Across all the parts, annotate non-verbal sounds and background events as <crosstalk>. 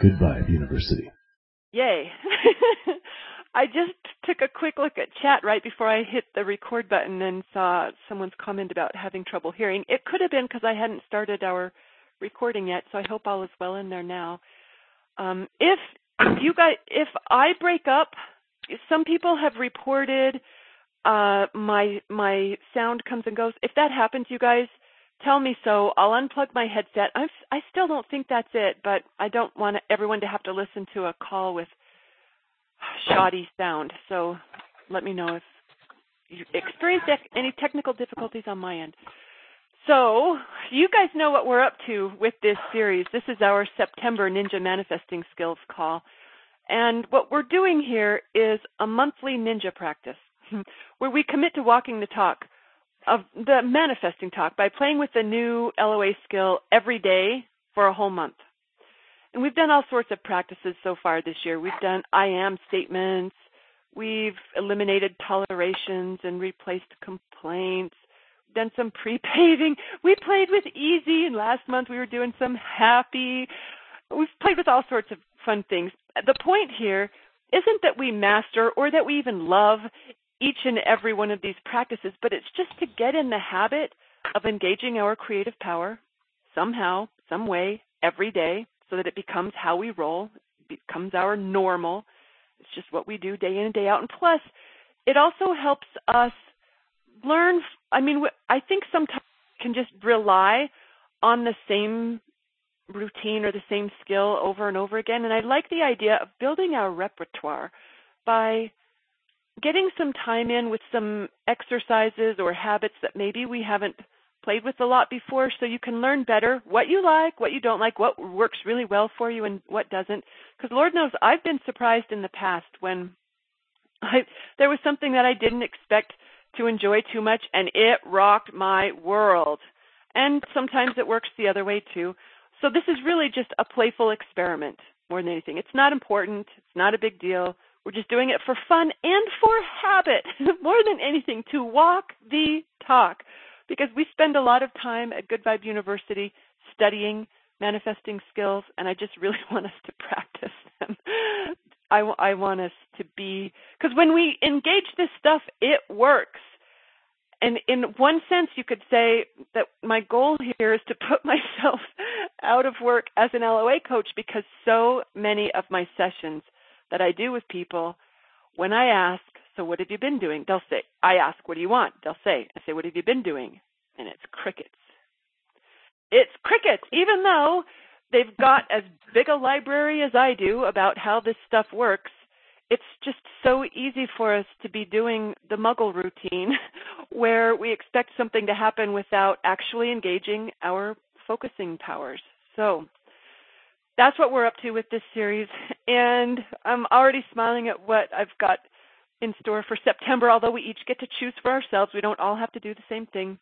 Goodbye, the University. Yay. <laughs> I just took a quick look at chat right before I hit the record button and saw someone's comment about having trouble hearing. It could have been because I hadn't started our recording yet, so I hope all is well in there now. Um, if <coughs> you guys, if I break up, some people have reported uh, my my sound comes and goes. If that happens, you guys tell me so. I'll unplug my headset. I I still don't think that's it, but I don't want everyone to have to listen to a call with shoddy sound. So let me know if you experience any technical difficulties on my end. So, you guys know what we're up to with this series. This is our September Ninja Manifesting Skills call. And what we're doing here is a monthly ninja practice <laughs> where we commit to walking the talk of the manifesting talk by playing with the new LOA skill every day for a whole month. And we've done all sorts of practices so far this year. We've done I am statements, we've eliminated tolerations and replaced complaints done some <laughs> pre-paving. We played with easy, and last month we were doing some happy. We've played with all sorts of fun things. The point here isn't that we master or that we even love each and every one of these practices, but it's just to get in the habit of engaging our creative power somehow, some way, every day, so that it becomes how we roll, becomes our normal. It's just what we do day in and day out. And plus, it also helps us learn. I mean, I think sometimes we can just rely on the same routine or the same skill over and over again. And I like the idea of building our repertoire by getting some time in with some exercises or habits that maybe we haven't played with a lot before so you can learn better what you like, what you don't like, what works really well for you and what doesn't. Because Lord knows I've been surprised in the past when <laughs> I there was something that I didn't expect to enjoy too much, and it rocked my world. And sometimes it works the other way too. So this is really just a playful experiment more than anything. It's not important. It's not a big deal. We're just doing it for fun and for habit <laughs> more than anything to walk the talk because we spend a lot of time at Good Vibe University studying manifesting skills and I just really <laughs> want us to practice them I, I want us to be because when we engage this stuff, it works. And in one sense, you could say that my goal here is to put <laughs> myself out of work as an LOA coach because so many of my sessions that I do with people, when I ask, so what have you been doing? They'll say, I ask, what do you want? They'll say, I say, what have you been doing? And it's crickets. It's crickets, even though they've got as big a library as I do about how this stuff works. It's just so easy for us to be doing the muggle routine <laughs> where we expect something to happen without actually engaging our focusing powers. So that's what we're up to with this series. And I'm already smiling at what I've got in store for September, although we each get to choose for ourselves. We don't all have to do the same thing.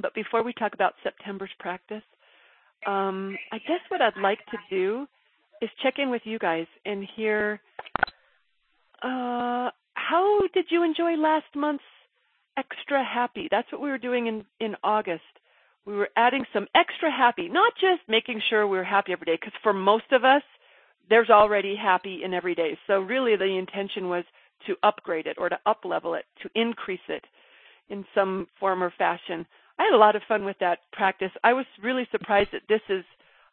But before we talk about September's practice, um, I guess what I'd like to do is check in with you guys and hear uh, how did you enjoy last month's extra happy? That's what we were doing in in August. We were adding some extra happy, not just making sure we are happy every day, because for most of us, there's already happy in every day. So really, the intention was to upgrade it or to up level it, to increase it in some form or fashion. I had a lot of fun with that practice. I was really surprised that this is,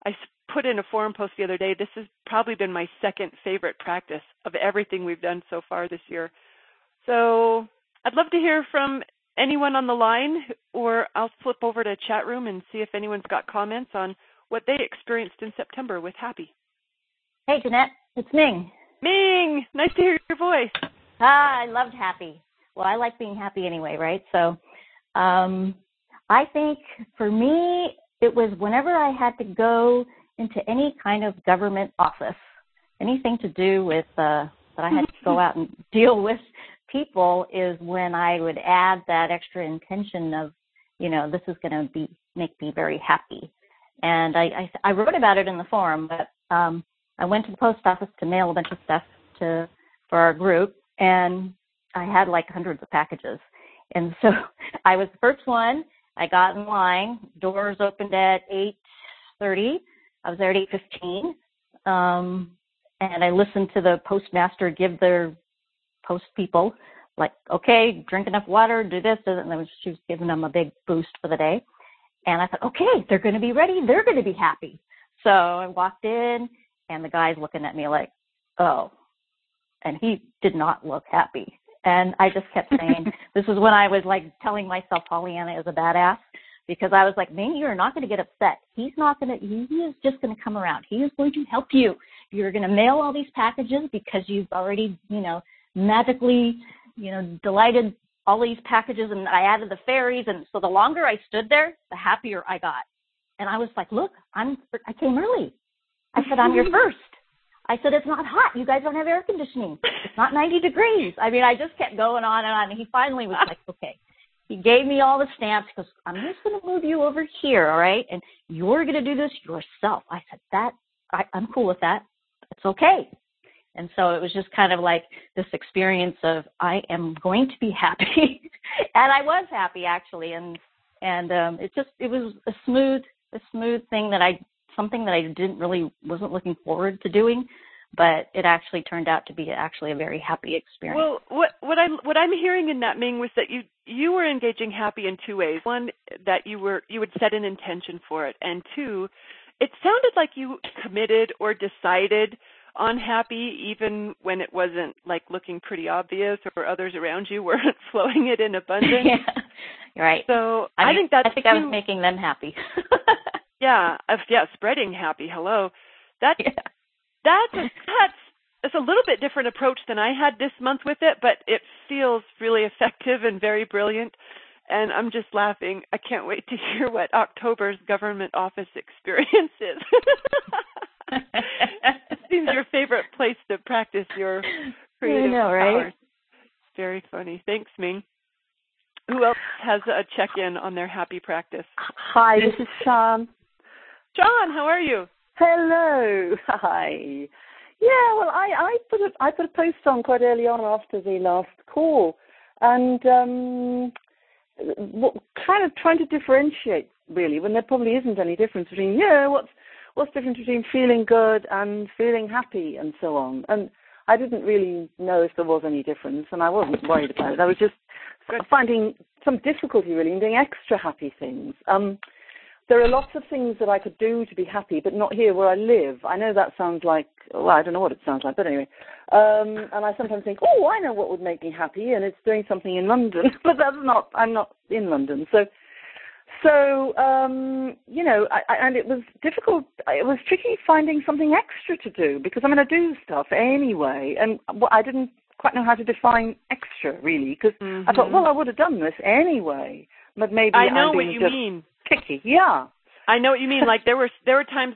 I put in a forum post the other day, this has probably been my second favorite practice of everything we've done so far this year. So I'd love to hear from anyone on the line, or I'll flip over to chat room and see if anyone's got comments on what they experienced in September with Happy. Hey, Jeannette, it's Ming. Ming, nice to hear your voice. Ah, I loved Happy. Well, I like being happy anyway, right? So, um, I think for me, it was whenever I had to go into any kind of government office, anything to do with uh, that I had to go <laughs> out and deal with people is when I would add that extra intention of, you know, this is going to be make me very happy. And I, I, I wrote about it in the forum, but um, I went to the post office to mail a bunch of stuff to for our group, and I had like hundreds of packages. And so <laughs> I was the first one. I got in line. Doors opened at 8:30. I was there at 8:15. Um, and I listened to the postmaster give their post people like, okay, drink enough water, do this, and then she was giving them a big boost for the day. And I thought, okay, they're going to be ready. They're going to be happy. So I walked in, and the guy's looking at me like, oh, and he did not look happy. And I just kept saying, <laughs> this is when I was like telling myself Pollyanna is a badass because I was like, man, you're not going to get upset. He's not going to, he is just going to come around. He is going to help you. You're going to mail all these packages because you've already, you know, magically, you know, delighted all these packages and I added the fairies. And so the longer I stood there, the happier I got. And I was like, look, I'm, I came early. I said, I'm your <laughs> first. I said, it's not hot. You guys don't have air conditioning. It's not 90 degrees. I mean, I just kept going on and on. And he finally was like, <laughs> okay. He gave me all the stamps because I'm just going to move you over here, all right? And you're going to do this yourself. I said, that, I, I'm cool with that. It's okay. And so it was just kind of like this experience of I am going to be happy, <laughs> and I was happy actually, and and um, it just it was a smooth a smooth thing that I something that I didn't really wasn't looking forward to doing, but it actually turned out to be actually a very happy experience. Well, what what I'm what I'm hearing in that Ming was that you you were engaging happy in two ways. One that you were you would set an intention for it, and two, it sounded like you committed or decided on happy even when it wasn't like looking pretty obvious or others around you weren't <laughs> flowing it in abundance. <laughs> yeah. Right. So I, I think that's I think I was making them happy. <laughs> yeah, yeah, spreading happy. Hello. That yeah. that's a, that's it's a little bit different approach than I had this month with it, but it feels really effective and very brilliant. And I'm just laughing. I can't wait to hear what October's government office experience is. It seems your favorite place to practice your <laughs> creative I know, right? powers. Very funny. Thanks, Ming. Who else has a check-in on their happy practice? Hi, this is Sean. John, how are you? Hello. <laughs> Hi. Yeah, well, I, I put a I put a post on quite early on after the last call, and um, what, kind of trying to differentiate really when there probably isn't any difference between yeah, what's what's the difference between feeling good and feeling happy and so on. And I didn't really know if there was any difference, and I wasn't worried about it. I was just finding some difficulty really in doing extra happy things. Um, there are lots of things that I could do to be happy, but not here where I live. I know that sounds like, well, I don't know what it sounds like, but anyway. Um, and I sometimes think, oh, I know what would make me happy, and it's doing something in London, <laughs> but that's not, I'm not in London. So, so um, you know, I, I, and it was difficult. It was tricky finding something extra to do because I'm going to do stuff anyway, and well, I didn't quite know how to define extra really because mm-hmm. I thought, well, I would have done this anyway, but maybe I know I'm what you mean. Picky, yeah. I know what you mean. Like there were there were times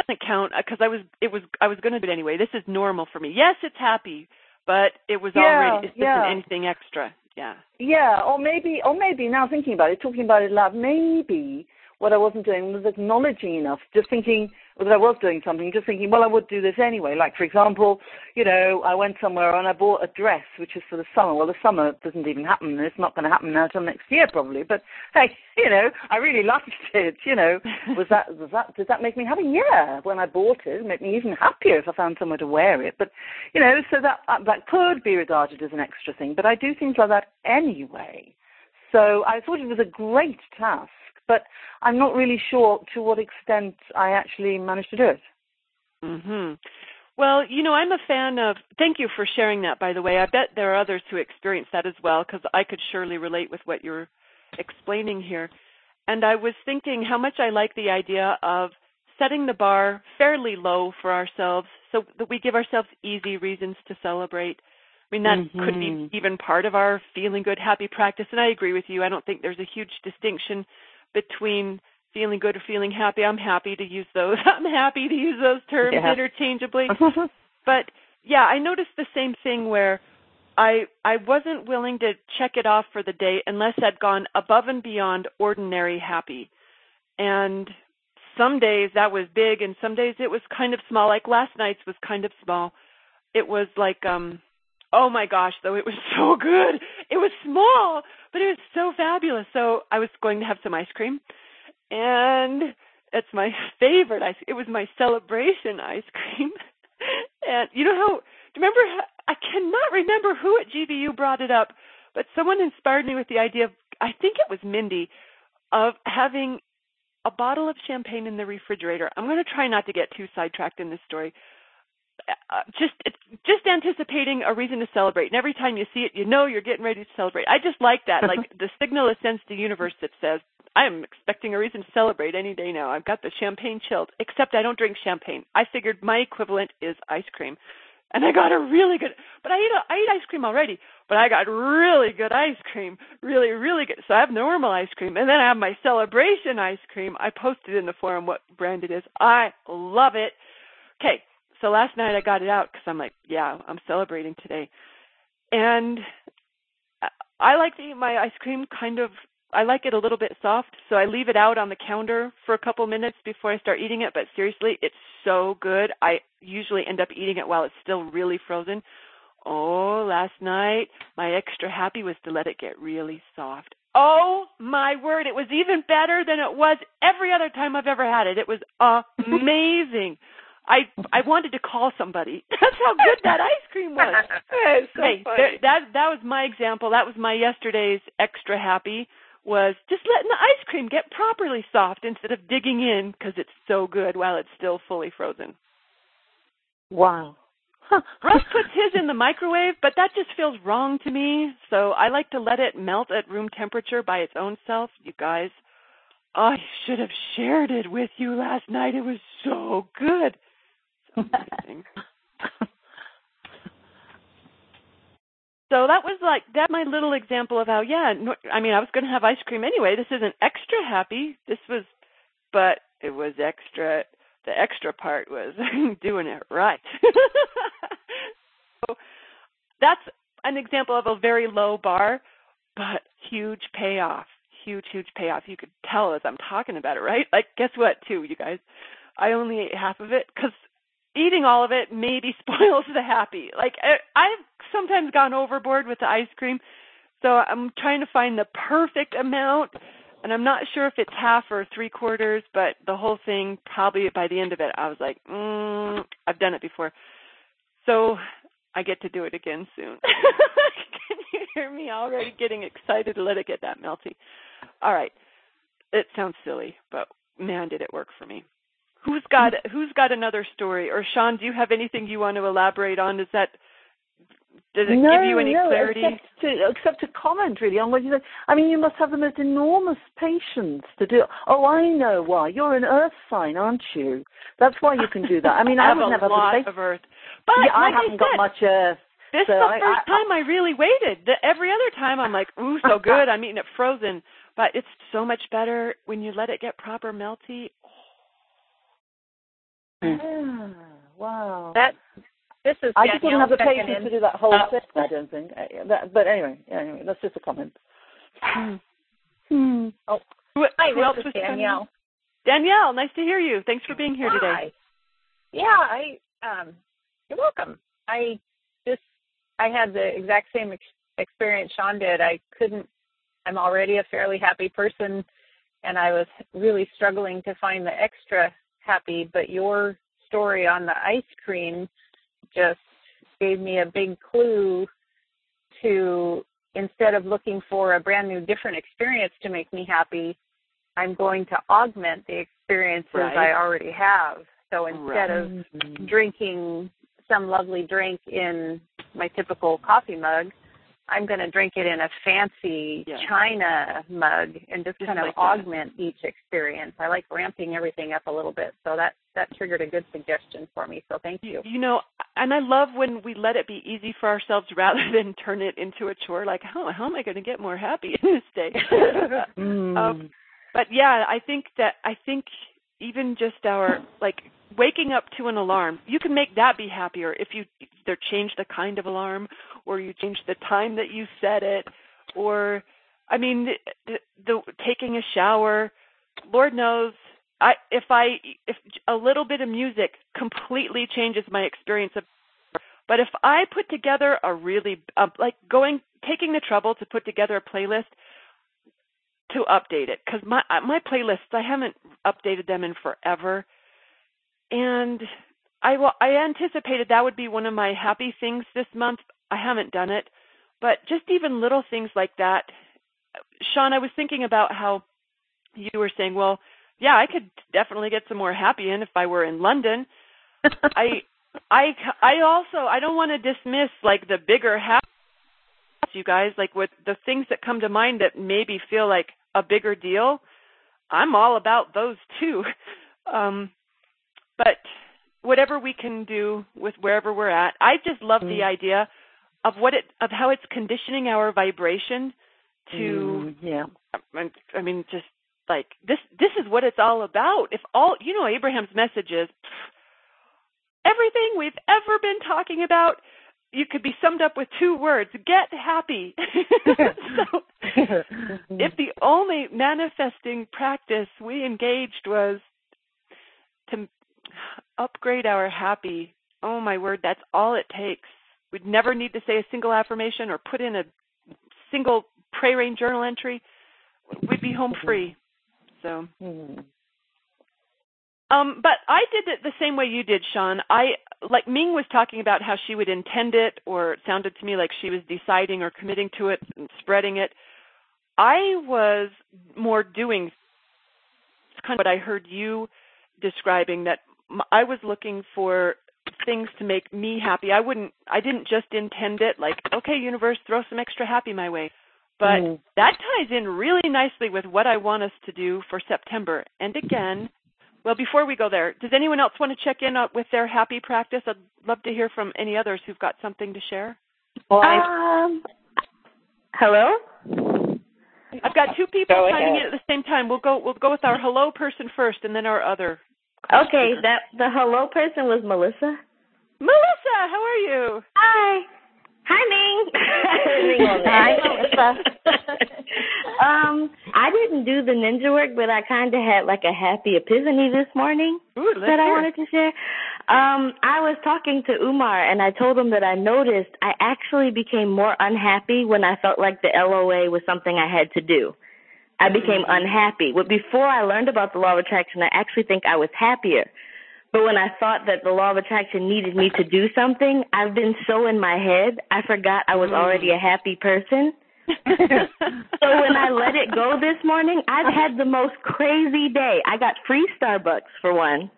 doesn't count because I was it was I was going to do it anyway. This is normal for me. Yes, it's happy, but it was yeah, already it yeah. anything extra. Yeah. Yeah, or maybe, or maybe now thinking about it, talking about it loud, maybe what I wasn't doing was acknowledging enough, just thinking that I was doing something, just thinking, well, I would do this anyway. Like, for example, you know, I went somewhere and I bought a dress, which is for the summer. Well, the summer doesn't even happen. It's not going to happen now until next year, probably. But hey, you know, I really liked <laughs> it. You know, was that was that does that make me happy? Yeah, when I bought it, it made me even happier if I found somewhere to wear it. But you know, so that uh, that could be regarded as an extra thing. But I do things like that anyway. So I thought it was a great task but I'm not really sure to what extent I actually managed to do it. Mhm. Well, you know, I'm a fan of. Thank you for sharing that. By the way, I bet there are others who experience that as well, because I could surely relate with what you're explaining here. And I was thinking how much I like the idea of setting the bar fairly low for ourselves, so that we give ourselves easy reasons to celebrate. I mean, that mm-hmm. could be even part of our feeling good, happy practice. And I agree with you. I don't think there's a huge distinction between feeling good or feeling happy. I'm happy to use those. <laughs> I'm happy to use those terms Yeah. interchangeably. <laughs> but yeah, I noticed the same thing where I I wasn't willing to check it off for the day unless I'd gone above and beyond ordinary happy. And some days that was big and some days it was kind of small. Like last night's was kind of small. It was like um oh my gosh, though it was <laughs> so good. It was small, but it was so fabulous. So I was going to have some ice cream and it's my <laughs> favorite ice it was my celebration ice cream. <laughs> and you know how do you remember I cannot remember who at GVU brought it up, but someone inspired me with the idea of I think it was Mindy of having a bottle of champagne in the refrigerator. I'm going to try not to get too sidetracked in this story. Uh, just just anticipating a reason to celebrate, and every time you see it, you know you're getting ready to celebrate. I just like that, like <laughs> the signal it sends to the universe that says, "I am expecting a reason to celebrate any day now." I've got the champagne chilled, except I don't drink champagne. I figured my equivalent is ice cream, and I got a really good. But I eat a, I eat ice cream already, but I got really good ice cream, really really good. So I have normal ice cream, and then I have my celebration ice cream. I posted in the forum what brand it is. I love it. Okay, so last night I got it out because I'm like, yeah, I'm celebrating today, and I like to eat my ice cream kind of. I like it a little bit soft, so I leave it out on the counter for a couple minutes before I start eating it. But seriously, it's so good. I usually end up eating it while it's still really frozen. Oh, last night my extra happy was to let it get really soft. Oh my word, it was even better than it was every other time I've ever had it. It was amazing. <laughs> I I wanted to call somebody. <laughs> That's how good that <laughs> ice cream was. So hey, there, that that was my example. That was my yesterday's extra happy was just letting the ice cream get properly soft instead of digging in because it's so good while it's still fully frozen. Wow. Russ puts his in the microwave, but that just feels wrong to me. So I like to let it melt at room temperature by its own self. You guys, I should have shared it with you last night. It was so good. So that was like that my little example of how yeah, I mean I was going to have ice cream anyway. This isn't extra happy. This was but it was extra the extra part was <laughs> doing it right. <laughs> so that's an example of a very low bar but huge payoff. Huge huge payoff. You could tell as I'm talking about it, right? Like guess what too, you guys? I only ate half of it cuz eating all of it maybe <laughs> spoils the happy. Like I, I've sometimes gone overboard with the ice cream, so I'm trying to find the perfect amount, and I'm not sure if it's half or three quarters, but the whole thing probably by the end of it, I was like, mm, I've done it before, so I get to do it again soon. <laughs> Can you hear me already getting excited to let it get that melty? All right, it sounds silly, but man, did it work for me. Who's got Who's got another story? Or Sean, do you have anything you want to elaborate on? Does that does it no, give you any no, clarity? Except to, except to comment really on what you said. I mean, you must have the most enormous patience to do. It. Oh, I know why. You're an Earth sign, aren't you? That's why you can do that. I mean, <laughs> I, have would a never lot have the of Earth, but yeah, like I haven't said, got much Earth. This so is the I- first I- time I really waited. The, every other time I'm like, ooh, so <laughs> good. I'm eating it frozen, but it's so much better when you let it get proper melty. Ah, wow. That this is I just wouldn't have the patience in. to do that whole Uh, thing. I don't think. Uh, that, but anyway, yeah, anyway, that's just a comment. Hmm. Hmm. Oh, Who, hi, who else this was is? Danielle. Danielle, nice to hear you. Thanks for being here today. Hi. Yeah, I um you're welcome. I just I had the exact same ex- experience Sean did. I couldn't I'm already a fairly happy person and I was really struggling to find the extra happy, but your story on the ice cream just gave me a big clue to instead of looking for a brand new different experience to make me happy, I'm going to augment the experiences Right. I already have. So instead of Mm-hmm. drinking some lovely drink in my typical coffee mug, I'm going to drink it in a fancy Yeah. china mug and just, Just kind of like that. augment each experience. I like ramping everything up a little bit. So that that triggered a good suggestion for me. So thank you. You know, and I love when we let it be easy for ourselves <laughs> rather than turn it into a chore. Like, how how am I going to get more happy <laughs> in this day? <laughs> Mm. Um, but yeah, I think that I think even just our like waking up to an alarm, you can make that be happier if you either change the kind of alarm or you change the time that you set it or I mean the, the taking a shower, Lord knows I if I if a little bit of music completely changes my experience of but if I put together a really uh, like going taking the trouble to put together a playlist to update it because my my playlists I haven't updated them in forever, and I will I anticipated that would be one of my happy things this month. I haven't done it, but just even little things like that. Sean, I was thinking about how you were saying, well, yeah, I could definitely get some more happy in if I were in London. <laughs> I I I also I don't want to dismiss like the bigger happy you guys like with the things that come to mind that maybe feel like a bigger deal, I'm all about those too. <laughs> Um, but whatever we can do with wherever we're at, I just love mm. the idea of what it of how it's conditioning our vibration to mm, yeah. I mean just like this this is what it's all about. If all you know Abraham's message is everything we've ever been talking about you could be summed up with two words get happy <laughs> so <laughs> if the only manifesting practice we engaged was to upgrade our happy oh my word that's all it takes we'd never need to say a single affirmation or put in a single pray rain journal entry we'd be home free so mm-hmm. Um, but I did it the same way you did, Sean. I like Ming was talking about how she would intend it, or it sounded to me like she was deciding or committing to it and spreading it. I was more doing. It's kind of what I heard you describing that I was looking for things to make me happy. I wouldn't. I didn't just intend it like, okay, universe, throw some extra happy my way. But mm. that ties in really nicely with what I want us to do for September. And again, well, before we go there, does anyone else want to check in with their happy practice? I'd love to hear from any others who've got something to share. Well, um, hello. I've got two people signing in at the same time. We'll go. We'll go with our hello person first, and then our other. Okay, that the hello person was Melissa. Melissa, how are you? Hi. Hi, Ming. <laughs> Hi, Melissa. <laughs> um, I didn't do the ninja work, but I kind of had like a happy epiphany this morning Ooh, that I wanted to share. Um, I was talking to Umar, and I told him that I noticed I actually became more unhappy when I felt like the LOA was something I had to do. I became unhappy. But before I learned about the law of attraction, I actually think I was happier but when I thought that the law of attraction needed me to do something, I've been so in my head, I forgot I was already a happy person. <laughs> so when I let it go this morning, I've had the most crazy day. I got free Starbucks for one.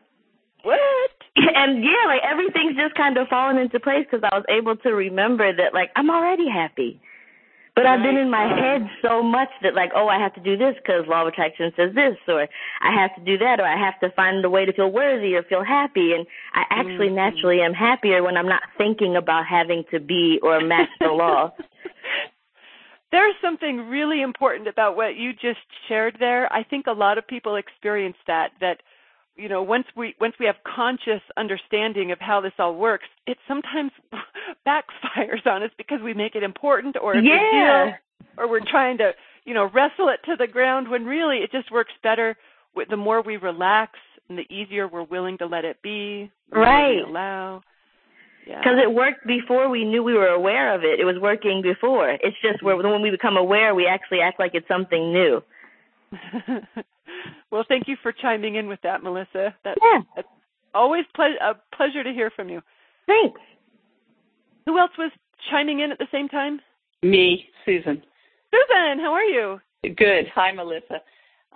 What? <laughs> And yeah, like everything's just kind of fallen into place because I was able to remember that like I'm already happy. But I've been in my head so much that like, oh, I have to do this because law of attraction says this, or I have to do that, or I have to find a way to feel worthy or feel happy. And I actually mm-hmm. naturally am happier when I'm not thinking about having to be or match the law. <laughs> There's something really important about what you just shared there. I think a lot of people experience that, that you know once we once we have conscious understanding of how this all works it sometimes <laughs> backfires on us because we make it important or a yeah. big deal or we're trying to you know wrestle it to the ground when really it just works better with the more we relax and the easier we're willing to let it be right. allow. Because yeah. it worked before we knew we were aware of it. It was working before. It's just where when we become aware we actually act like it's something new <laughs> well, thank you for chiming in with that, Melissa. That's, yeah. that's always ple- a pleasure to hear from you. Thanks. Who else was chiming in at the same time? Me, Susan. Susan, how are you? Good. Hi, Melissa.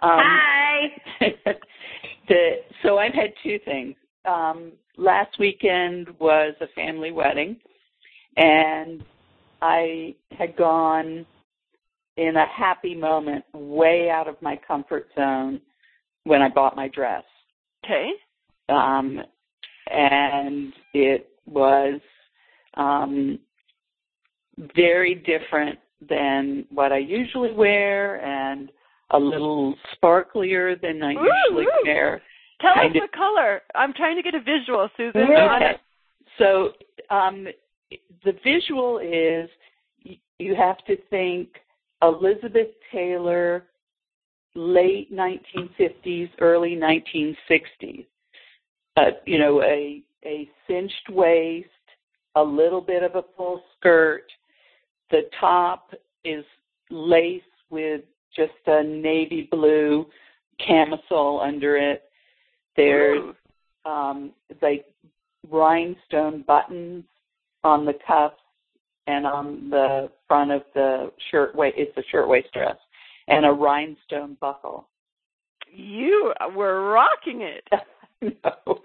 Um, Hi. <laughs> the, so I've had two things. Um, last weekend was a family wedding, and I had gone in a happy moment way out of my comfort zone when I bought my dress. Okay. Um, and it was um, very different than what I usually wear, and a little sparklier than I Ooh, usually ooh. wear. Tell us kind the color. I'm trying to get a visual, Susan. Okay. So um, the visual is you have to think Elizabeth Taylor, late 1950s, early 1960s. Uh, you know, a a cinched waist, a little bit of a full skirt. The top is lace with just a navy blue camisole under it. There's um, like rhinestone buttons on the cuffs and on the front of the shirt waist. It's a shirtwaist dress and a rhinestone buckle. You were rocking it. <laughs> no.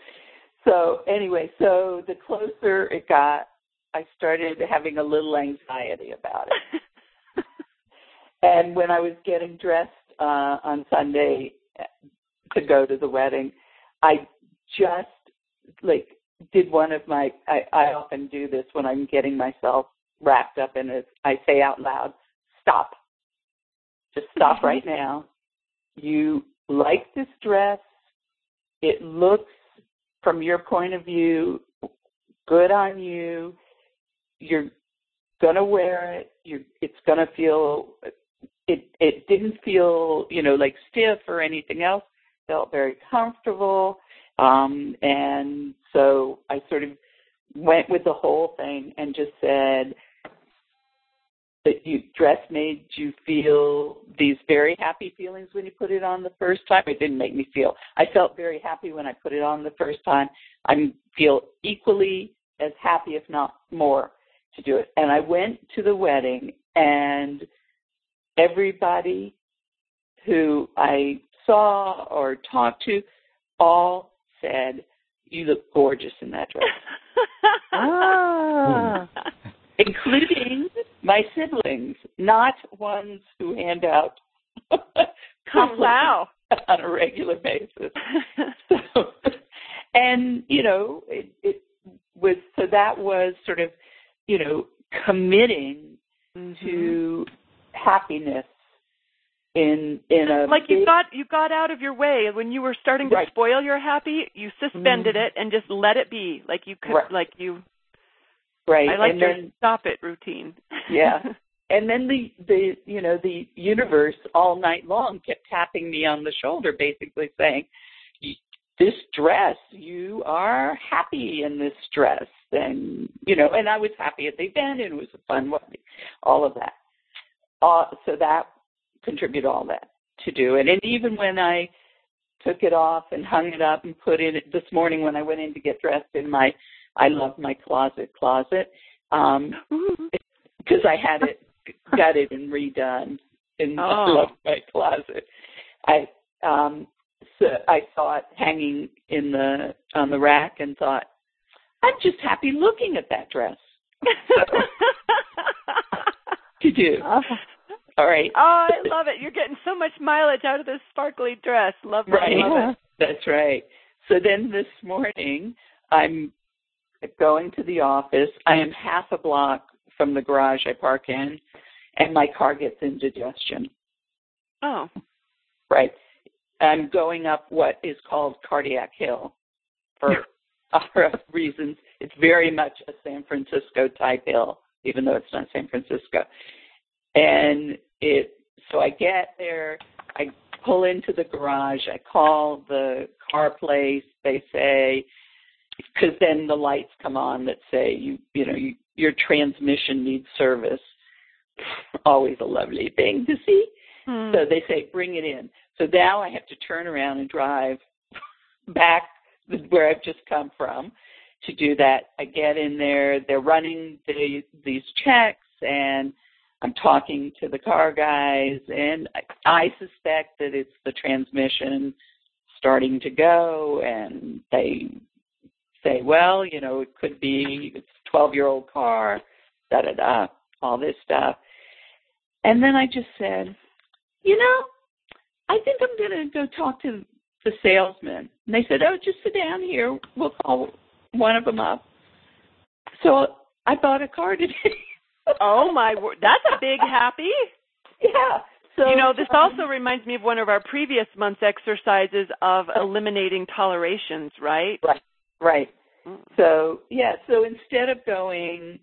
So anyway, so the closer it got, I started having a little anxiety about it. <laughs> and when I was getting dressed uh, on Sunday to go to the wedding, I just like did one of my I, I often do this when I'm getting myself wrapped up in it. I say out loud, stop. Just stop right now. You like this dress. It looks from your point of view good on you. You're gonna wear it. You're it's gonna feel it it didn't feel, you know, like stiff or anything else. Felt very comfortable. Um and so I sort of went with the whole thing and just said that you dress made you feel these very happy feelings when you put it on the first time. It didn't make me feel. I felt very happy when I put it on the first time. I feel equally as happy, if not more, to do it. And I went to the wedding, and everybody who I saw or talked to all said, "You look gorgeous in that dress." <laughs> ah. <laughs> including my siblings, not ones who hand out <laughs> compliments wow. on a regular basis. <laughs> So, and you know, it, it was so that was sort of, you know, committing Mm-hmm. to happiness in in a like you big- got you got out of your way when you were starting to Right. spoil your happy you suspended Mhm. it and just let it be like you could Right. like you right. I like and your then stop it routine. <laughs> Yeah. and then the the you know the universe all night long kept tapping me on the shoulder basically saying this dress you are happy in this dress. And you know and i was happy at the event and it was a fun wedding all of that. Uh, so that contributed all that to do. It and even when i took it off and hung it up and put in it this morning when i went in to get dressed in my i love my closet closet um because I had it <laughs> gutted and redone in Oh. I <laughs> love my closet. I um so I saw it hanging in the on the rack and thought, I'm just happy looking at that dress. <laughs> to do. All right. oh i love it you're getting so much mileage out of this sparkly dress love it Right. love it That's right. So then this morning, I'm going to the office. I am half a block from the garage I park in, and my car gets indigestion. oh Right. I'm going up what is called Cardiac Hill for <laughs> other reasons. It's very much a San Francisco type hill, even though it's not San Francisco. And it, so I get there, I pull into the garage, I call the car place, they say, because then the lights come on that say you, you know, you, your transmission needs service. <laughs> Always a lovely thing to see. Hmm. So they say, bring it in. So now I have to turn around and drive <laughs> back where I've just come from to do that. I get in there, they're running the, these checks, and I'm talking to the car guys, and I, I suspect that it's the transmission starting to go, and they say, well, you know, it could be it's a 12 year old car, da da da, all this stuff. And then I just said, you know, I think I'm going to go talk to the salesman. And they said, oh, just sit down here. We'll call one of them up. So I bought a car today. <laughs> oh my word that's a big happy yeah. So you know, this also reminds me of one of our previous month's exercises of eliminating tolerations, right? Right. Right. Mm. So yeah, so instead of going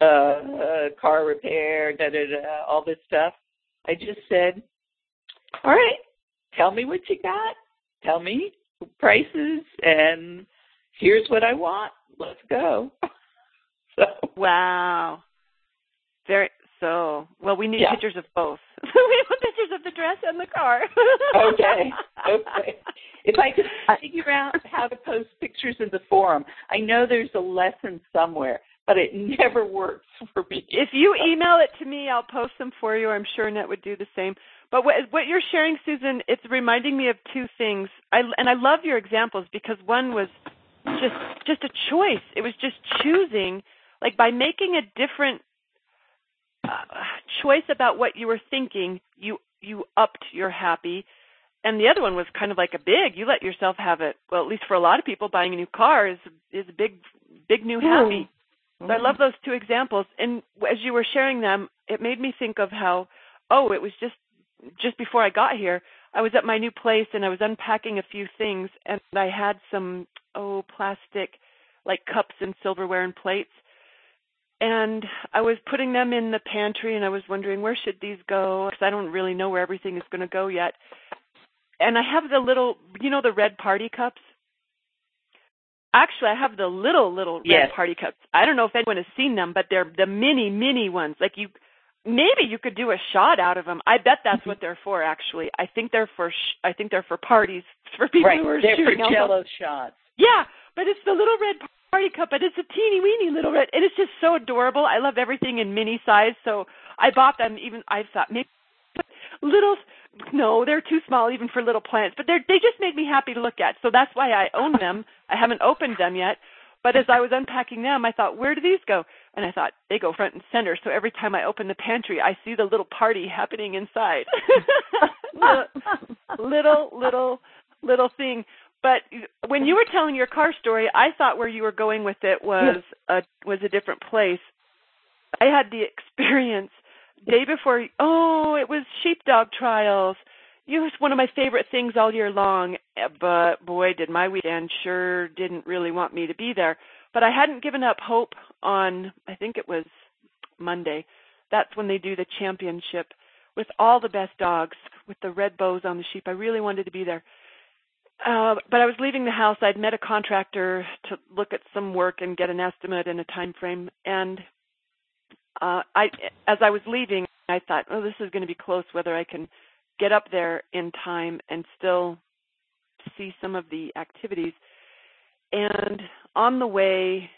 uh, uh car repair, da da da, all this stuff, I just said, All right, tell me what you got. Tell me prices and here's what I want. Let's go. <laughs> so Wow. Very so well we need Yeah. pictures of both. <laughs> we want pictures of the dress and the car. okay. <laughs> Okay. <laughs> If I could figure out how to post pictures in the forum, I know there's a lesson somewhere, but it never works for me. If you email it to me, I'll post them for you. I'm sure Annette would do the same. But what, what you're sharing, Susan, it's reminding me of two things. I, and I love your examples because one was just just a choice. It was just choosing, like by making a different uh, choice about what you were thinking, you you upped your happy. And the other one was kind of like a big. You let yourself have it. Well, at least for a lot of people, buying a new car is is a big big new happy. So I love those two examples. And as you were sharing them, it made me think of how, oh, it was just just before I got here, I was at my new place and I was unpacking a few things, and I had some oh plastic like cups and silverware and plates, and I was putting them in the pantry, and I was wondering where should these go because I don't really know where everything is going to go yet. And I have the little, you know, the red party cups. Actually, I have the little little red Yes. party cups. I don't know if anyone has seen them, but they're the mini mini ones. Like you, maybe you could do a shot out of them. I bet that's Mm-hmm. what they're for. Actually, I think they're for. Sh- I think they're for parties <laughs> for people right. who are They're for shooting alcohol. jello shots. Yeah, but it's the little red party cup, but it's a teeny weeny little red, and it's just so adorable. I love everything in mini size, so I bought them. Even I thought maybe little. No, they're too small even for little plants, but they they just make me happy to look at. So that's why I own them. I haven't opened them yet, but as I was unpacking them, I thought, where do these go? And I thought they go front and center. So every time I open the pantry, I see the little party happening inside. <laughs> little, little little thing. But when you were telling your car story, I thought where you were going with it was a was a different place. I had the experience day before. Oh, it was sheepdog trials. It was one of my favorite things all year long. But boy, did my weekend sure didn't really want me to be there. But I hadn't given up hope on. I think it was Monday. That's when they do the championship with all the best dogs with the red bows on the sheep. I really wanted to be there. Uh, but I was leaving the house. I'd met a contractor to look at some work and get an estimate and a time frame. And uh, I, as I was leaving, I thought, oh, this is going to be close. Whether I can get up there in time and still see some of the activities. And on the way,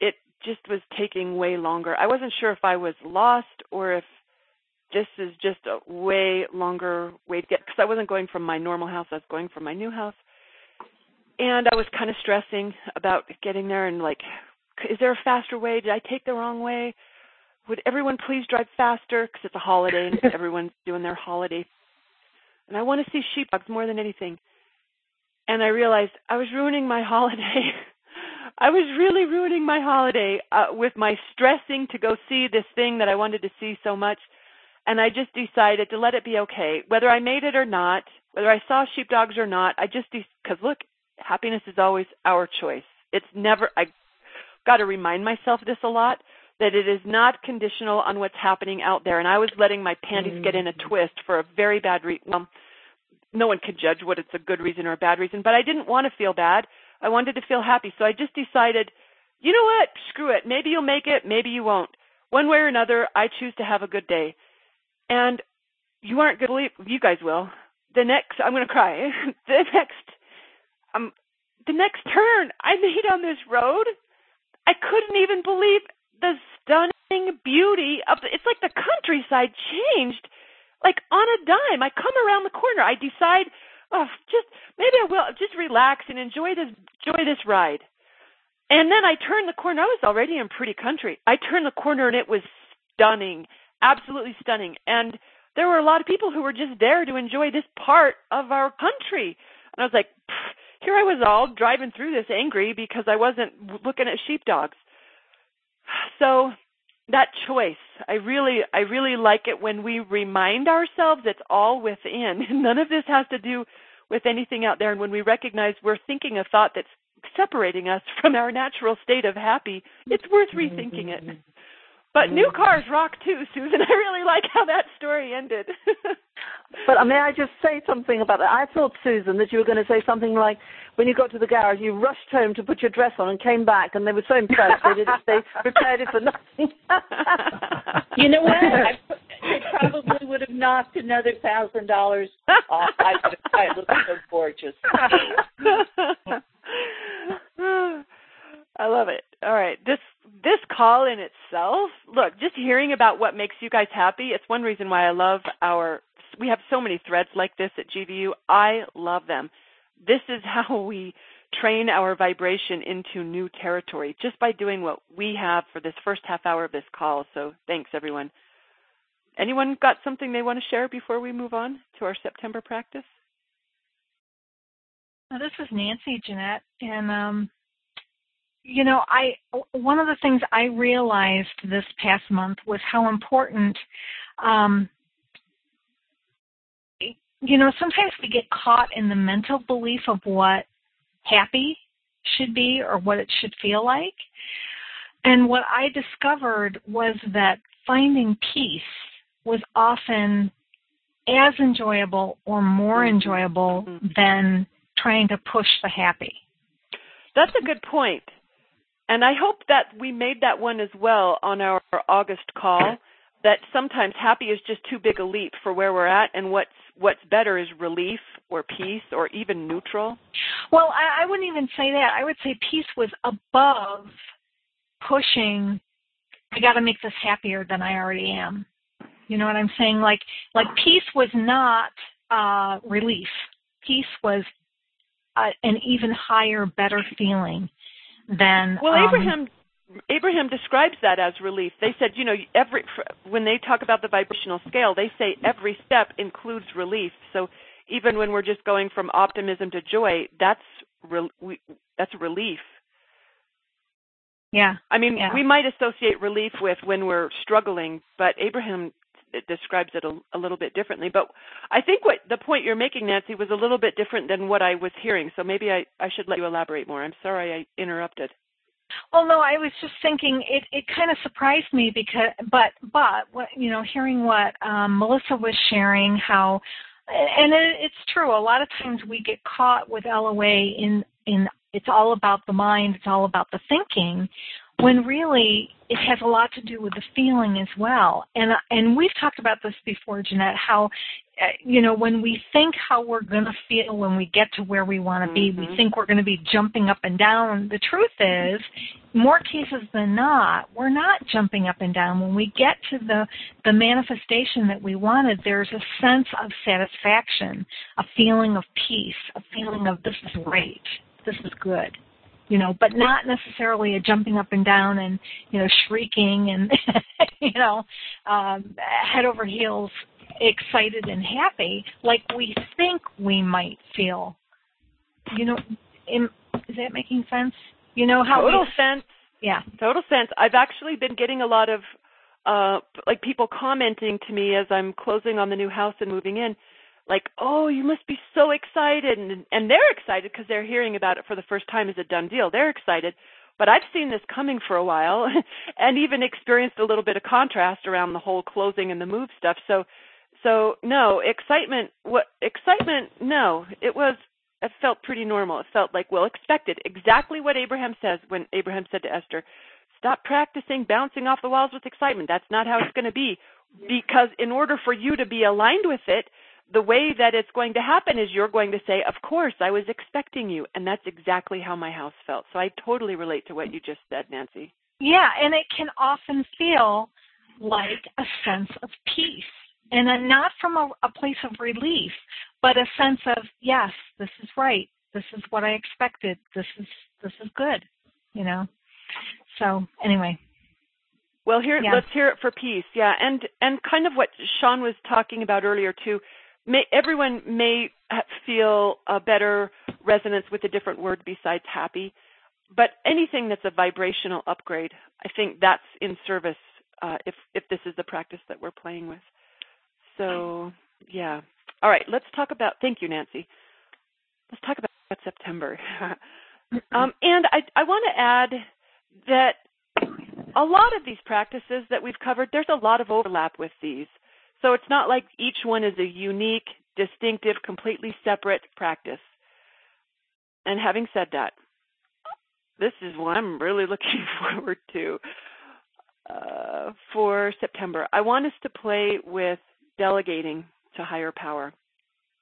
it just was taking way longer. I wasn't sure if I was lost or if this is just a way longer way to get because I wasn't going from my normal house. I was going from my new house, and I was kind of stressing about getting there and like, is there a faster way? Did I take the wrong way? Would everyone please drive faster? Because it's a holiday and <laughs> everyone's doing their holiday. And I want to see sheepdogs more than anything. And I realized I was ruining my holiday. <laughs> I was really ruining my holiday uh, with my stressing to go see this thing that I wanted to see so much and I just decided to let it be okay, whether I made it or not, whether I saw sheepdogs or not. I just because look, happiness is always our choice. It's never. I got to remind myself this a lot that it is not conditional on what's happening out there. And I was letting my panties get in a twist for a very bad reason. Well, no one can judge what it's a good reason or a bad reason, but I didn't want to feel bad. I wanted to feel happy, so I just decided, you know what? Screw it. Maybe you'll make it. Maybe you won't. One way or another, I choose to have a good day. And you aren't going to believe, you guys will. The next, I'm going to cry. <laughs> the next, um, the next turn I made on this road, I couldn't even believe the stunning beauty of the, it's like the countryside changed like on a dime. I come around the corner. I decide, oh, just maybe I will just relax and enjoy this enjoy this ride. And then I turn the corner. I was already in pretty country. I turned the corner and it was stunning, absolutely stunning. And there were a lot of people who were just there to enjoy this part of our country. And I was like, here I was all driving through this angry because I wasn't looking at sheepdogs. So that choice. I really I really like it when we remind ourselves it's all within. <laughs> None of this has to do with anything out there and when we recognize we're thinking a thought that's separating us from our natural state of happy, it's worth rethinking it. Mm-hmm. But new mm. cars rock too, Susan. <laughs> I really like how that story ended. <laughs> but uh, may I just say something about that? I thought, Susan, that you were going to say something like, when you got to the garage, you rushed home to put your dress on and came back, and they were so impressed they, did, they <laughs> prepared it for nothing. you know what? I, they probably would have knocked another thousand dollars off. I would have I looked so gorgeous. I love it. All right. This this call in itself, look, just hearing about what makes you guys happy, it's one reason why I love our we have so many threads like this at GVU. I love them. This is <laughs> how we train our vibration into new territory just by doing what we have for this first half hour of this call. So, thanks everyone. Anyone got something they want to share before we move on to our September practice? Well, this is Nancy Jeannette, and um, you know, I one of the things I realized this past month was how important. Um, you know, sometimes we get caught in the mental belief of what happy should be or what it should feel like. And what I discovered was that finding peace was often as enjoyable or more mm-hmm. enjoyable mm-hmm. than trying to push the happy. That's a good point. And I hope that we made that one as well on our August call. That sometimes happy is just too big a leap for where we're at, and what's what's better is relief or peace or even neutral. Well, I, I wouldn't even say that. I would say peace was above pushing. I got to make this happier than I already am. You know what I'm saying? Like like peace was not uh, relief. Peace was uh, an even higher, better feeling then well um, abraham abraham describes that as relief. They said you know every when they talk about the vibrational scale they say every step includes relief. So even when we're just going from optimism to joy that's re- we, that's relief. Yeah. I mean yeah. we might associate relief with when we're struggling but abraham describes it a, a, little bit differently. But I think what the point you're making, Nancy, was a little bit different than what I was hearing. So maybe I, I should let you elaborate more. I'm sorry I interrupted. Well, no, I was just thinking it. It kind of surprised me because, but, but, what, you know, hearing what um, Melissa was sharing, how, and it, it's true. A lot of times we get caught with LOA in in it's all about the mind, it's all about the thinking, when really it has a lot to do with the feeling as well. And and we've talked about this before, Jeannette. How uh, you know when we think how we're going to feel when we get to where we want to be, mm-hmm. we think we're going to be jumping up and down. The truth is, more cases than not, we're not jumping up and down. When we get to the the manifestation that we wanted, there's a sense of satisfaction, a feeling of peace, a feeling of this is great, this is good you know, but not necessarily a jumping up and down and, you know, shrieking and, <laughs> you know, um, head over heels excited and happy like we think we might feel. You know, in, is that making sense? You know how total we, sense. Yeah, total sense. I've actually been getting a lot of uh like people commenting to me as I'm closing on the new house and moving in like, "Oh, you must be so excited," and and they're excited because they're hearing about it for the first time as a done deal. They're excited, but I've seen this coming for a while, <laughs> and even experienced a little bit of contrast around the whole closing and the move stuff. So, so no excitement. What excitement? No, it was. It felt pretty normal. It felt like well expected. Exactly what Abraham says when Abraham said to Esther, "Stop practicing bouncing off the walls with excitement. That's not how it's going to be." Because in order for you to be aligned with it, the way that it's going to happen is you're going to say, Of course, I was expecting you. And that's exactly how my house felt. So I totally relate to what you just said, Nancy. Yeah, and it can often feel like a sense of peace. And not from a, a place of relief, but a sense of, yes, this is right. This is what I expected. This is this is good. You know. So anyway, well, here yeah. let's hear it for peace. Yeah, and and kind of what Sean was talking about earlier too may, everyone may feel a better resonance with a different word besides happy, but anything that's a vibrational upgrade, I think that's in service uh, if if this is the practice that we're playing with. So yeah. All right, let's talk about. Thank you, Nancy. Let's talk about September. <laughs> um, and I I want to add that a lot of these practices that we've covered, there's a lot of overlap with these. So it's not like each one is a unique, distinctive, completely separate practice. And having said that, this is what I'm really <laughs> looking forward to uh, for September. I want us to play with delegating to higher power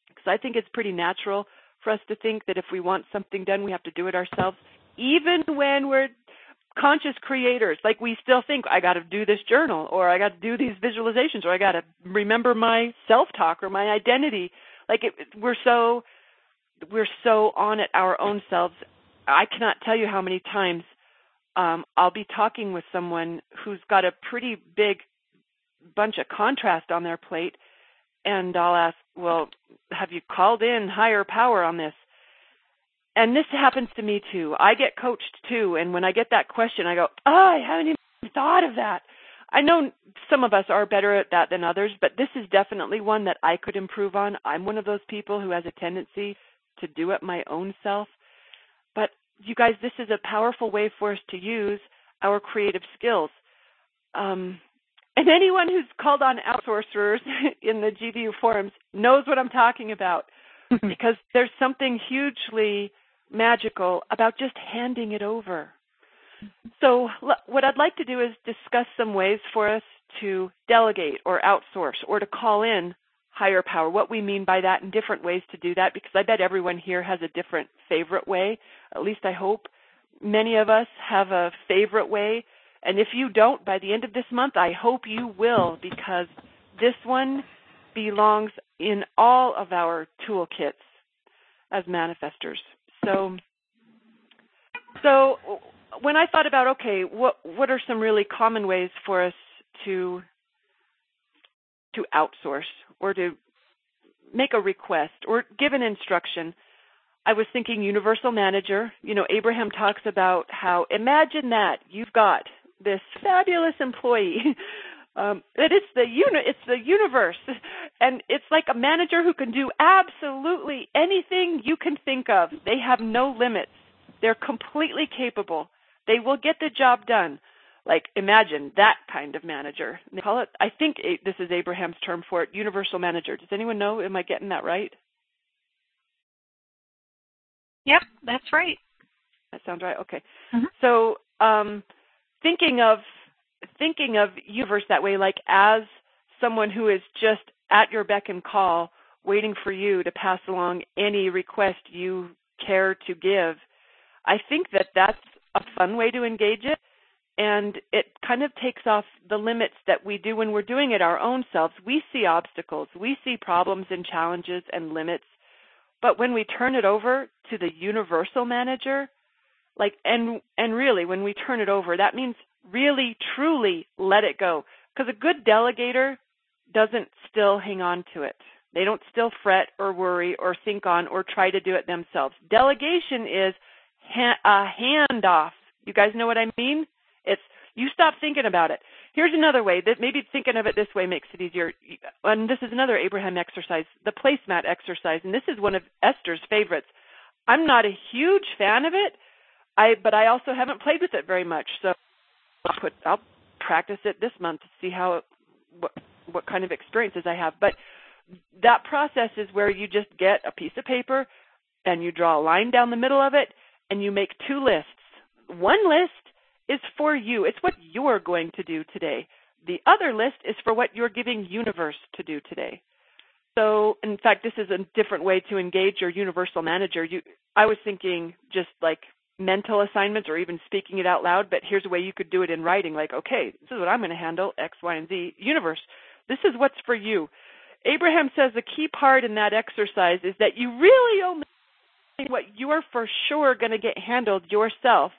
because I think it's pretty natural for us to think that if we want something done, we have to do it ourselves, even when we're conscious creators. Like we still think I got to do this journal, or I got to do these visualizations, or I got to remember my self-talk or my identity. Like it, we're so we're so on it our own selves. I cannot tell you how many times um, I'll be talking with someone who's got a pretty big bunch of contrast on their plate, and I'll ask, "Well, have you called in higher power on this?" And this happens to me too. I get coached too, and when I get that question, I go, "Oh, I haven't even thought of that." I know some of us are better at that than others, but this is definitely one that I could improve on. I'm one of those people who has a tendency to do it my own self. But you guys, this is a powerful way for us to use our creative skills. Um, and anyone who's called on outsourcers <laughs> in the GVU forums knows what I'm talking about <laughs> because there's something hugely magical about just handing it over. So, what I'd like to do is discuss some ways for us to delegate or outsource or to call in higher power, what we mean by that, and different ways to do that, because I bet everyone here has a different favorite way. At least I hope. Many of us have a favorite way. And if you don't, by the end of this month, I hope you will, because this one belongs in all of our toolkits as manifestors. So, so when I thought about okay, what what are some really common ways for us to to outsource or to make a request or give an instruction? I was thinking universal manager. You know, Abraham talks about how imagine that you've got this fabulous employee um, that it's the uni- it's the universe, <laughs> and it's like a manager who can do absolutely anything you can think of. They have no limits. They're completely capable. They will get the job done. Like imagine that kind of manager. They call it. I think this is Abraham's term for it, universal manager. Does anyone know? Am I getting that right? Yep, that's right. That sounds right. Okay. Mm-hmm. So, um, thinking of thinking of universe that way, like as someone who is just at your beck and call, waiting for you to pass along any request you care to give. I think that that's a fun way to engage it. And it kind of takes off the limits that we do when we're doing it our own selves. We see obstacles, we see problems and challenges and limits. But when we turn it over to the universal manager, like and and really when we turn it over, that means really truly let it go. Because a good delegator doesn't still hang on to it. They don't still fret or worry or think on or try to do it themselves. Delegation is ha- a handoff. You guys know what i mean? It's you stop thinking about it. Here's another way that maybe thinking of it this way makes it easier. And this is another abraham exercise the placemat exercise and this is one of esther's favorites. I'm not a huge fan of it i but i also haven't played with it very much so I'll put I'll practice it this month to see how what what kind of experiences I have. But that process is where you just get a piece of paper and you draw a line down the middle of it and you make two lists. One list is for you. It's what you're going to do today. The other list is for what you're giving universe to do today. So, in fact, this is a different way to engage your universal manager. You, I was thinking just like mental assignments or even speaking it out loud, but here's a way you could do it in writing like, okay, this is what I'm going to handle X, Y, and Z. Universe, this is what's for you. Abraham says the key part in that exercise is that you really only what you are for sure going to get handled yourself.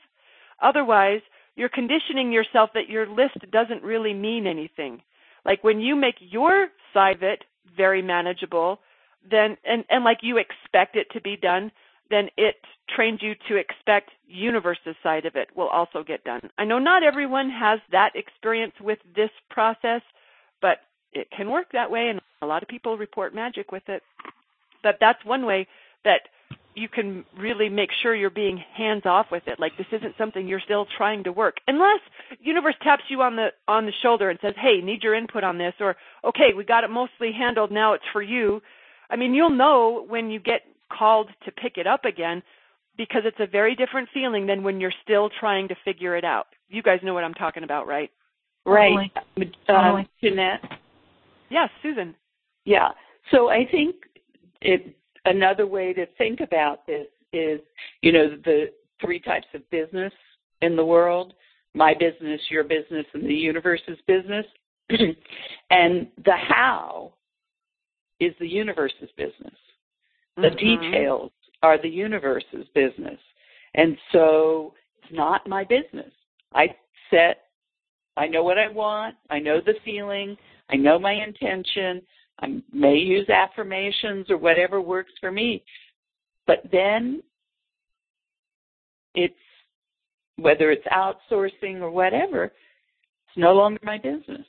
Otherwise, you're conditioning yourself that your list doesn't really mean anything. Like when you make your side of it very manageable, then and and like you expect it to be done, then it trains you to expect universe's side of it will also get done. I know not everyone has that experience with this process, but it can work that way and a lot of people report magic with it. But that's one way that you can really make sure you're being hands off with it. Like this isn't something you're still trying to work. Unless universe taps you on the on the shoulder and says, "Hey, need your input on this," or "Okay, we got it mostly handled. Now it's for you." I mean, you'll know when you get called to pick it up again because it's a very different feeling than when you're still trying to figure it out. You guys know what I'm talking about, right? Right. Um, Jeannette? Yes, Susan. Yeah. So I think it another way to think about this is, you know, the three types of business in the world my business, your business, and the universe's business. <clears throat> and the how is the universe's business. The Mhm. details are the universe's business. And so it's not my business. I set, I know what I want, I know the feeling, I know my intention, I may use affirmations or whatever works for me. But then it's, whether it's outsourcing or whatever, it's no longer my business.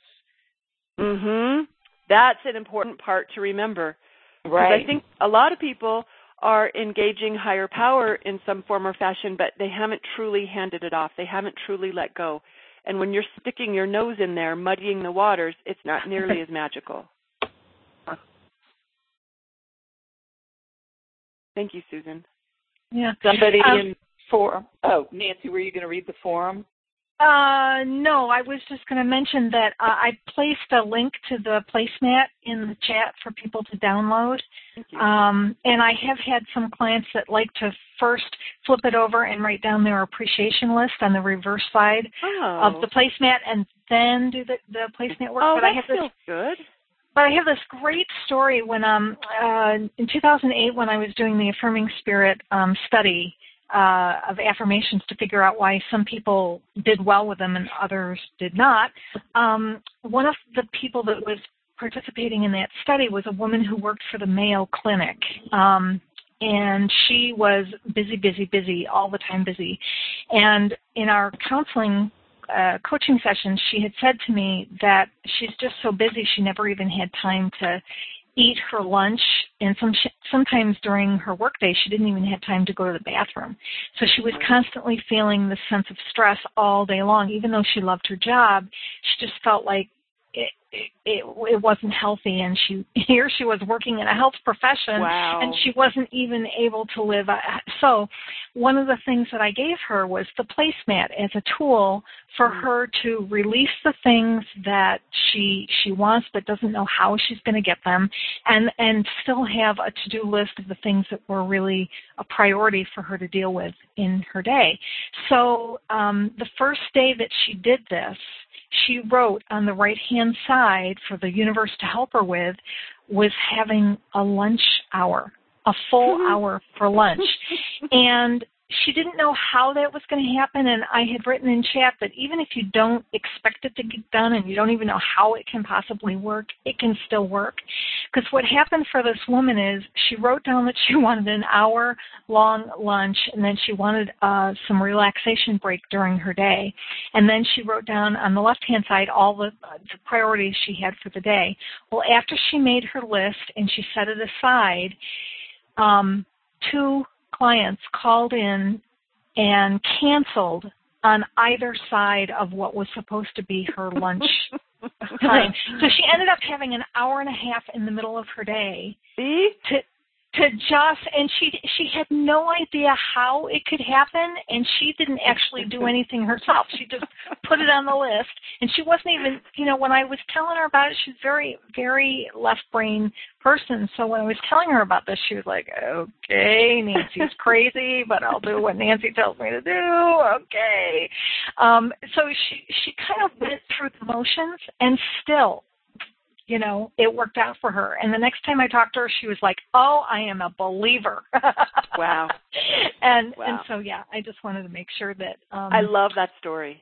Mhm. That's an important part to remember. 'Cause Right. I think a lot of people are engaging higher power in some form or fashion, but they haven't truly handed it off. They haven't truly let go. And when you're sticking your nose in there, muddying the waters, it's not nearly as magical. <laughs> Thank you, Susan. Yeah. Somebody Um, in forum. Oh, Nancy, were you going to read the forum? Uh, no, I was just going to mention that uh, I placed a link to the placemat in the chat for people to download. Um, and I have had some clients that like to first flip it over and write down their appreciation list on the reverse side Oh. of the placemat and then do the, the placemat work. Oh, but I that have this feels good. but I have this great story when um uh in 2008 when I was doing the affirming spirit um study uh of affirmations to figure out why some people did well with them and others did not. Um one of the people that was participating in that study was a woman who worked for the Mayo Clinic. Um and she was busy busy busy all the time busy. And in our counseling uh, coaching session, she had said to me that she's just so busy she never even had time to eat her lunch, and some sometimes during her workday she didn't even have time to go to the bathroom. So she was constantly feeling this sense of stress all day long, even though she loved her job. She just felt like it, it, it, wasn't healthy and she <laughs> here she was working in a health profession Wow. and she wasn't even able to live. So one of the things that I gave her was the placemat as a tool for her to release the things that she she wants but doesn't know how she's going to get them and and still have a to-do list of the things that were really a priority for her to deal with in her day. So um the first day that she did this she wrote on the right hand side for the universe to help her with was having a lunch hour, a full mm-hmm. hour for lunch. <laughs> and she didn't know how that was going to happen and I had written in chat that even if you don't expect it to get done and you don't even know how it can possibly work, it can still work. Because what happened for this woman is she wrote down that she <laughs> wanted an hour long lunch and then she wanted uh, some relaxation break during her day. And then she wrote down on the left hand side all the, uh, the priorities she had for the day. Well, after she made her list and she set it aside, um, two clients called in and canceled on either side of what was supposed to be her lunch <laughs> time. So she ended up having an hour and a half in the middle of her day See? to to just and she she had no idea how it could happen and she didn't actually do anything herself. She just put it on the list and she wasn't even you know when i was telling her about it she's very very left brain person. So when i was telling her about this she was like okay nancy's crazy but i'll do what nancy tells me to do. Okay. Um so she she kind of went through the motions and still you know, it worked out for her. And the next time I talked to her, she was like, "Oh, I am a believer." <laughs> Wow. and Wow. and so yeah, I just wanted to make sure that um I love that story.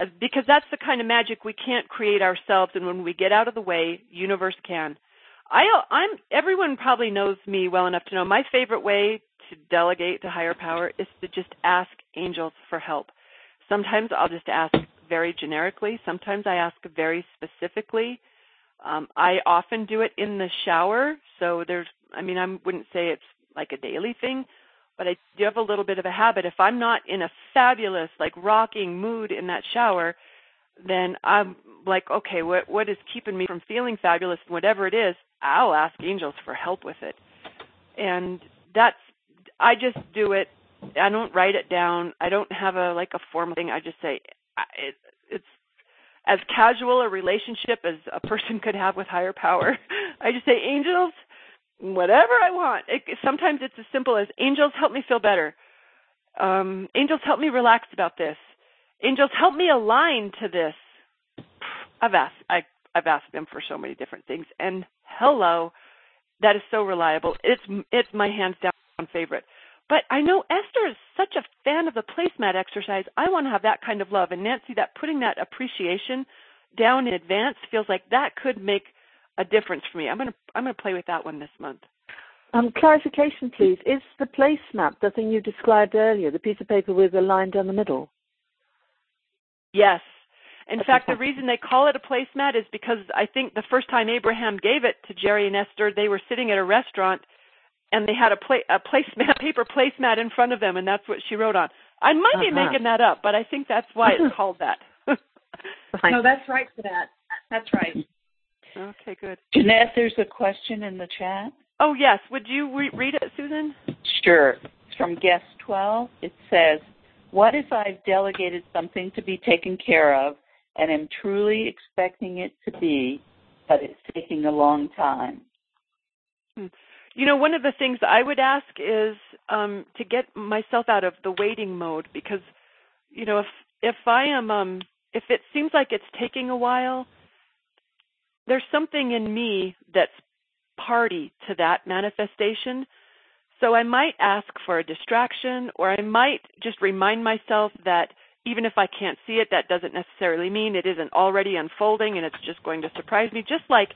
Uh, because that's the kind of magic we can't create ourselves and when we get out of the way, universe can. I I'm everyone probably knows me well enough to know my favorite way to delegate to higher power is to just ask angels for help. Sometimes I'll just ask very generically. Sometimes I ask very specifically. Um, I often do it in the shower, so there's. I mean, I wouldn't say it's like a daily thing, but I do have a little bit of a habit. If I'm not in a fabulous, like rocking mood in that shower, then I'm like, okay, what what is keeping me from feeling fabulous? Whatever it is, I'll ask angels for help with it. And that's I just do it. I don't write it down. I don't have a like a formal thing. I just say it, it's as casual a relationship as a person could have with higher power. <laughs> I just say angels, whatever I want. It, sometimes it's as simple as angels help me feel better. Um, angels help me relax about this. Angels help me align to this. I've asked I I've asked them for so many different things and hello, that is so reliable. It's it's my hands down favorite. But I know Esther is such a fan of the placemat exercise. I want to have that kind of love. And Nancy, that putting that appreciation down in advance feels like that could make a difference for me. I'm gonna I'm gonna play with that one this month. Um, clarification, please. Is the placemat the thing you described earlier, the piece of paper with a line down the middle? Yes. In fact, the reason they call it a placemat is because I think the first time Abraham gave it to Jerry and Esther, they were sitting at a restaurant and they had a, pla- a placemat, <laughs> paper placemat in front of them, and that's what she wrote on. I might uh-huh. be making that up, but I think that's why it's <laughs> called that. <laughs> no, that's right for that. That's right. Okay, good. Jeannette, there's a question in the chat. Oh, yes. Would you re- read it, Susan? Sure. It's from guest 12. It says, What if I've delegated something to be taken care of and am truly expecting it to be, but it's taking a long time? Hmm. You know, one of the things I would ask is um, to get myself out of the waiting mode because, you know, if if I am um, if it seems like it's taking a while, there's something in me that's party to that manifestation. So I might ask for a distraction, or I might just remind myself that even if I can't see it, that doesn't necessarily mean it isn't already unfolding and it's just going to surprise me. Just like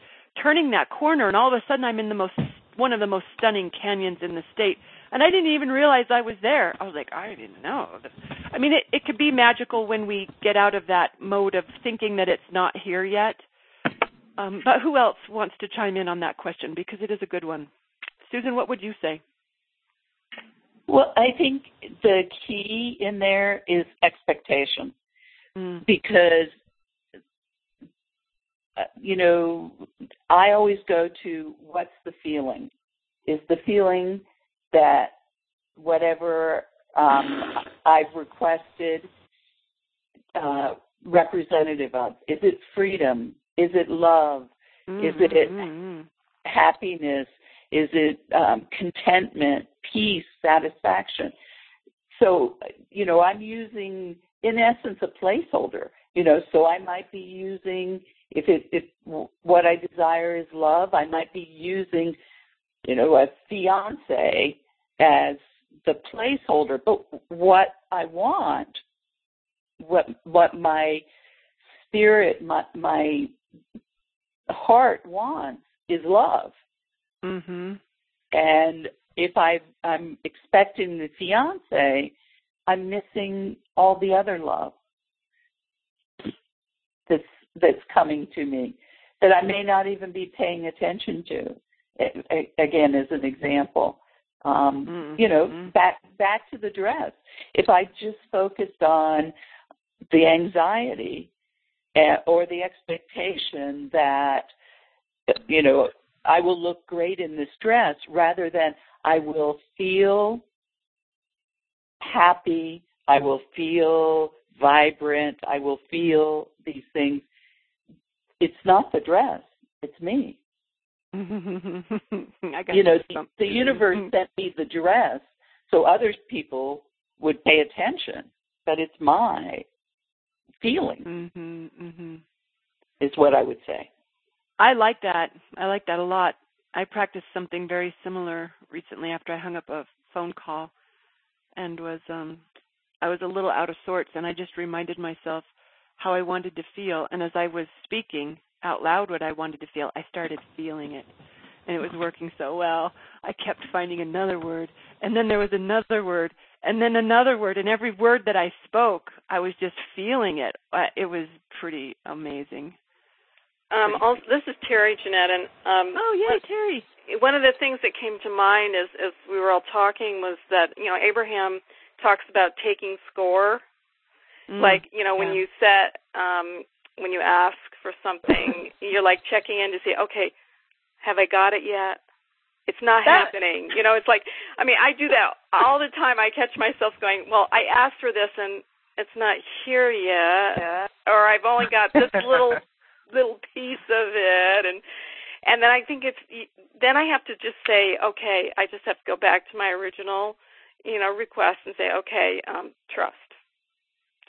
turning that corner and all of a sudden I'm in the most one of the most stunning canyons in the state. And I didn't even realize I was there. I was like, I didn't know. I mean, it, it could be magical when we get out of that mode of thinking that it's not here yet. Um, but who else wants to chime in on that question? Because it is a good one. Susan, what would you say? Well, I think the key in there is expectation. Mm. Because uh, you know, I always go to what's the feeling? Is the feeling that whatever um, I've requested uh, representative of? Is it freedom? Is it love? Mm-hmm. Is it happiness? Is it um, contentment, peace, satisfaction? So, you know, I'm using, in essence, a placeholder. You know, so I might be using if it if what I desire is love, I might be using, you know, a fiance as the placeholder. But what I want, what what my spirit, my my heart wants is love. Mhm. And if I I'm expecting the fiance, I'm missing all the other love that's that's coming to me that I may not even be paying attention to. Again, as an example, um, mm-hmm. you know, back back to the dress. If I just focused on the anxiety uh, or the expectation that you know I will look great in this dress, rather than I will feel happy, I will feel vibrant, I will feel these things it's not the dress, it's me. <laughs> you know, the, the universe sent me the dress so other people would pay attention, but it's my feeling. Mm-hmm, mm-hmm. Is what I would say. I like that. I like that a lot. I practiced something very similar recently after I hung up a phone call and was um I was a little out of sorts and I just reminded myself how I wanted to feel. And as I was speaking out loud what I wanted to feel, I started feeling it. and it was working so well. I kept finding another word, and then there was another word, and then another word, and every word that I spoke, I was just feeling it. Uh, it was pretty amazing. Um, also, this is Terry Jeannette, and um, oh yay, Terry! One of the things that came to mind as as we were all talking was that you know Abraham talks about taking score, Mm, like you know when you set um, when you ask for something, <laughs> you're like checking in to see, okay, have I got it yet? It's not That- happening. You know, it's like I mean, I do that all the time. I catch myself going, well, I asked for this and it's not here yet, or I've only got this <laughs> little little piece of it, and and then I think it's then I have to just say, okay, I just have to go back to my original, you know, request and say, okay, um, trust.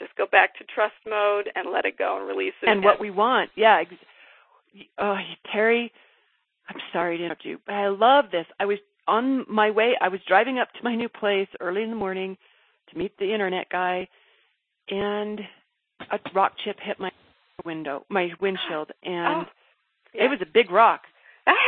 Just go back to trust mode and let it go and release it. and what we want. Yeah. Oh, Terry, I'm sorry to interrupt you, but I love this. I was on my way. I was driving up to my new place early in the morning to meet the internet guy, and a rock chip hit my window, my windshield, <gasps> oh, and yeah. it was a big rock.